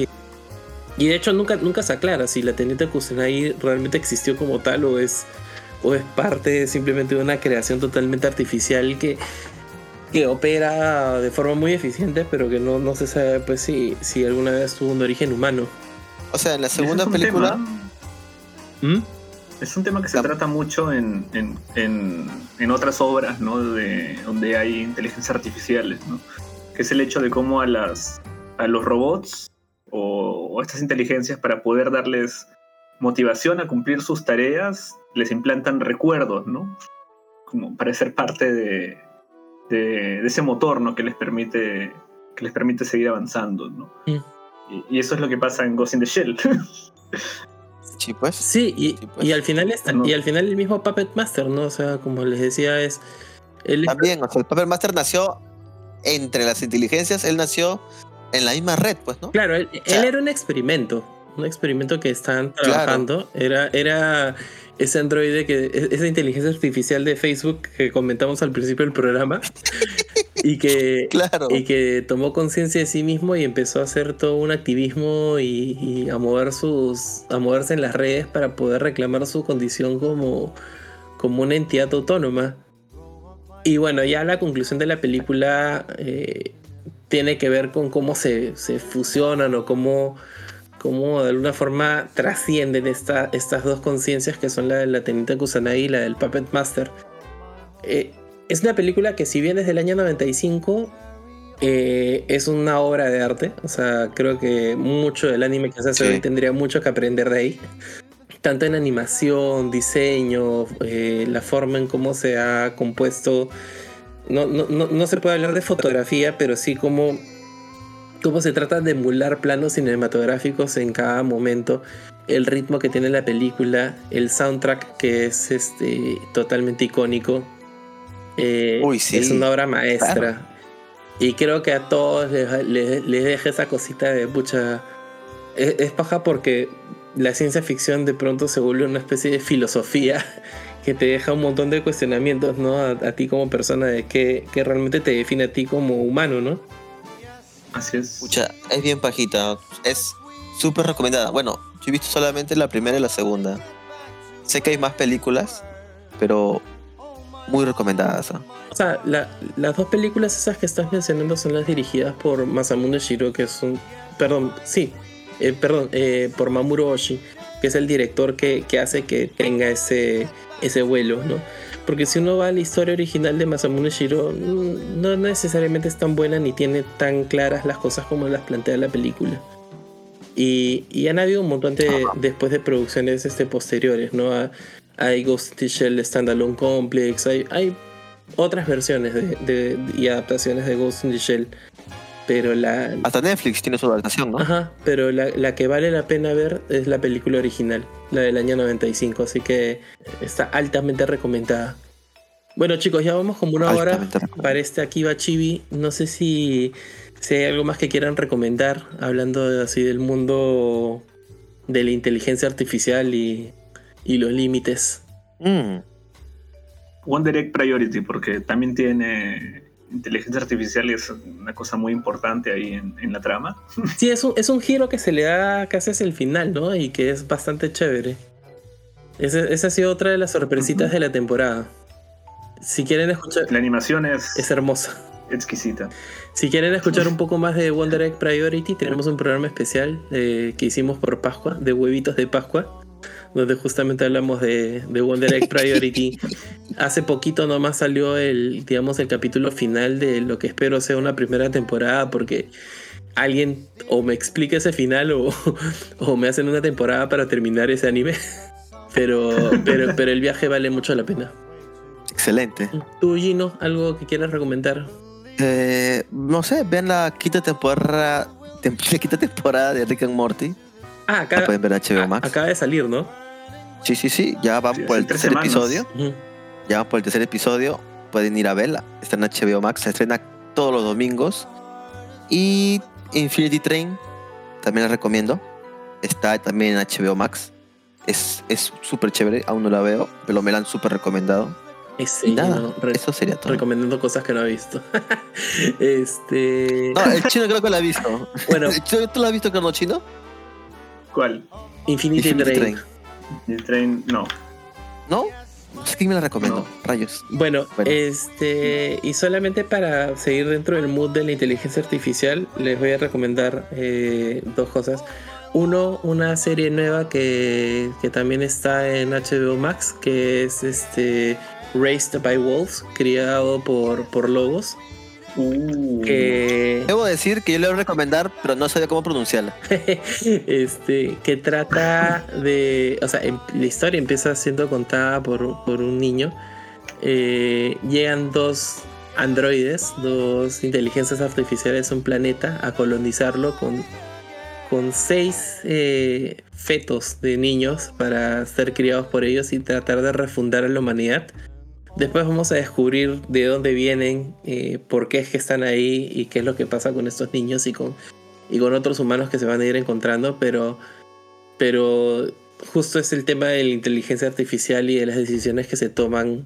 Y de hecho nunca, nunca se aclara si la teniente Kusanagi realmente existió como tal o es, o es parte simplemente de una creación totalmente artificial que, que opera de forma muy eficiente pero que no, no se sabe pues si, si alguna vez tuvo un origen humano. O sea, en la segunda es un película... tema- ¿Mm? Es un tema que se La- trata mucho en, en, en, en otras obras, ¿no? De, donde hay inteligencias artificiales, ¿no? Que es el hecho de cómo a, las, a los robots o, o estas inteligencias para poder darles motivación a cumplir sus tareas, les implantan recuerdos, ¿no? Como para ser parte de, de, de ese motor, ¿no? Que les permite, que les permite seguir avanzando, ¿no? Mm. Y, y eso es lo que pasa en Ghost in the Shell. Sí, pues. Sí, y, Sí, pues. y al final está, No. y al final el mismo Puppet Master, ¿no? O sea, como les decía, es. Él es- También, o sea, el Paper Master nació entre las inteligencias, él nació en la misma red, pues, ¿no? Claro, él, sea- él era un experimento. Un experimento que estaban Claro. trabajando. Era, era ese androide que. e- esa inteligencia artificial de Facebook que comentamos al principio del programa. y que. Claro. Y que tomó conciencia de sí mismo y empezó a hacer todo un activismo y, y a mover sus. a moverse en las redes para poder reclamar su condición como, como una entidad autónoma. Y bueno, ya la conclusión de la película eh, tiene que ver con cómo se, se fusionan o cómo, cómo de alguna forma trascienden esta- estas dos conciencias que son la de la Teniente Kusanagi y la del Puppet Master. Eh, es una película que si bien es del año 95, eh, es una obra de arte. O sea, creo que mucho del anime que se hace Sí. hoy tendría mucho que aprender de ahí. Tanto en animación, diseño, eh, la forma en cómo se ha compuesto. No, no, no, no se puede hablar de fotografía, pero sí como cómo se trata de emular planos cinematográficos en cada momento, el ritmo que tiene la película, el soundtrack que es este totalmente icónico. Eh, Uy, sí. Es una obra maestra. Claro. Y creo que a todos les, les- les deja esa cosita de mucha. Es, es paja porque la ciencia ficción de pronto se vuelve una especie de filosofía que te deja un montón de cuestionamientos, ¿no? A, a ti como persona, de qué, qué realmente te define a ti como humano, ¿no? Así es. Escucha, es bien pajita. Es súper recomendada. Bueno, yo he visto solamente la primera y la segunda. Sé que hay más películas, pero muy recomendadas. O sea, la- las dos películas esas que estás mencionando son las dirigidas por Masamune Shiro, que es un... Perdón, sí, eh, perdón, eh, por Mamoru Oshii, que es el director que, que hace que tenga ese, ese vuelo, ¿no? Porque si uno va a la historia original de Masamune Shiro, mm, no necesariamente es tan buena ni tiene tan claras las cosas como las plantea la película. Y, y han habido un montón de, después de producciones este, posteriores, ¿no? Ha- Hay Ghost in the Shell Standalone Complex, hay, hay otras versiones de, de- y adaptaciones de Ghost in the Shell. Pero la, Hasta Netflix tiene su adaptación, ¿no? ajá, pero la, la que vale la pena ver es la película original, la del año 95, así que está altamente recomendada. Bueno chicos, ya vamos como una hora Altamente para este Akiba Chibi. No sé si, si hay algo más que quieran recomendar, hablando de- así del mundo de la inteligencia artificial y, y los límites. Mm, One Direct Priority, porque también tiene inteligencia artificial es una cosa muy importante ahí en, en la trama. Sí, es un, es un giro que se le da casi hacia el final, ¿no? Y que es bastante chévere. Ese- esa ha sido otra de las sorpresitas de la temporada. Si quieren escuchar, La animación es, es hermosa. exquisita. Si quieren escuchar un poco más de Wonder Egg Priority, tenemos un programa especial eh, que hicimos por Pascua, de huevitos de Pascua, donde justamente hablamos de, de Wonder Egg Priority. Hace poquito nomás salió el, digamos, el capítulo final de lo que espero sea una primera temporada, porque alguien o me explica ese final o, o me hacen una temporada para terminar ese anime. Pero, pero, pero el viaje vale mucho la pena. excelente. Tú, Gino, algo que quieras recomendar. Eh, no sé, vean la quinta temporada, tem- la quinta temporada de Rick and Morty. Ah, La acá, pueden ver HBO Max. acaba de salir, ¿no? Sí, sí, sí. Ya van Sí, por el tercer semanas. episodio. Ya van por el tercer episodio. Pueden ir a verla. Está en HBO Max. Se estrena todos los domingos. Y Infinity Train. También la recomiendo. Está también en HBO Max. Es es súper chévere. Aún no la veo. Pero me la han súper recomendado. Nada. Re- Eso sería todo. recomendando cosas que no he visto. este. No, el chino creo que la ha visto. Bueno, ¿Tú la has visto, Carlos Chino? ¿Cuál? Infinity, Infinity Train. Train. El tren, no. ¿No? Es que me la recomiendo. No. Rayos. Bueno, Bueno. este. Y solamente para seguir dentro del mood de la inteligencia artificial, les voy a recomendar eh, dos cosas. Uno, una serie nueva que, que también está en HBO Max, que es este Raised by Wolves, criado por, por lobos. Uh, Que, Debo decir que yo le voy a recomendar, pero no sabía cómo pronunciarla. este, que trata de. O sea, em- la historia empieza siendo contada por, por un niño. Eh, llegan dos androides, dos inteligencias artificiales a un planeta a colonizarlo con, con seis eh, fetos de niños para ser criados por ellos y tratar de refundar a la humanidad. Después vamos a descubrir de dónde vienen, eh, por qué es que están ahí y qué es lo que pasa con estos niños y con, y con otros humanos que se van a ir encontrando, pero, pero justo es el tema de la inteligencia artificial y de las decisiones que se toman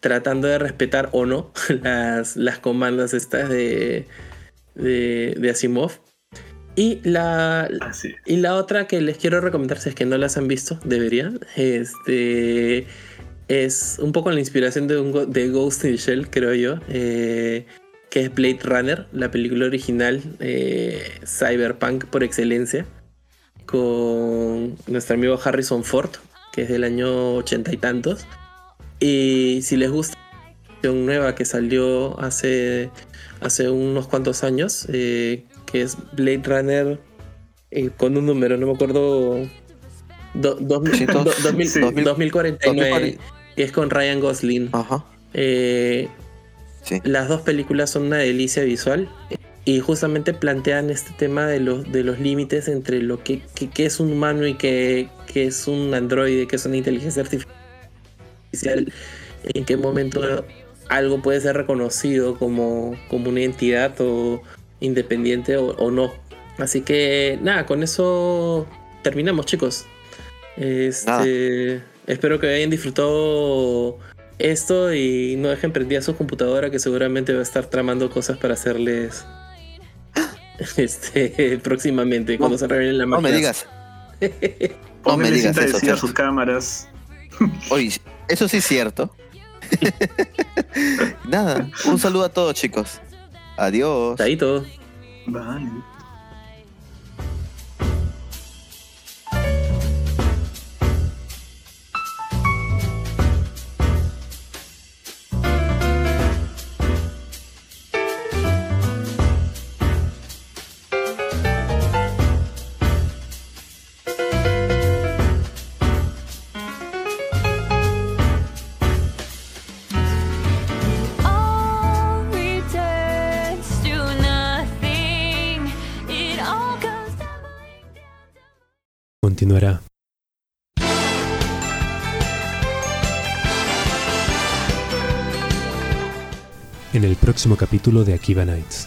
tratando de respetar o no las, las comandas estas de, de, de Asimov. Y la, y la otra que les quiero recomendar, si es que no las han visto, deberían, este, es un poco la inspiración de, un, de Ghost in the Shell, creo yo, eh, que es Blade Runner, la película original eh, cyberpunk por excelencia, con nuestro amigo Harrison Ford, que es del año ochenta y tantos. Y si les gusta la nueva que salió hace, hace unos cuantos años, eh, que es Blade Runner eh, con un número, no me acuerdo. 2049, que es con Ryan Gosling. Eh, las dos películas son una delicia visual y justamente plantean este tema de los, de los límites entre lo que, es un humano y que, es un androide, que es una inteligencia artificial, en qué momento algo puede ser reconocido como, como una entidad o independiente o, no. Así que nada, con eso terminamos, chicos. Este, espero que hayan disfrutado esto y no dejen prendida su computadora que seguramente va a estar tramando cosas para hacerles este próximamente cuando se revelen la máquina. No me digas. no me digas eso. sus cámaras. Oye, eso sí es cierto. Nada, un saludo a todos, chicos. Adiós. todo. Bye. Próximo capítulo de Akiva Nights.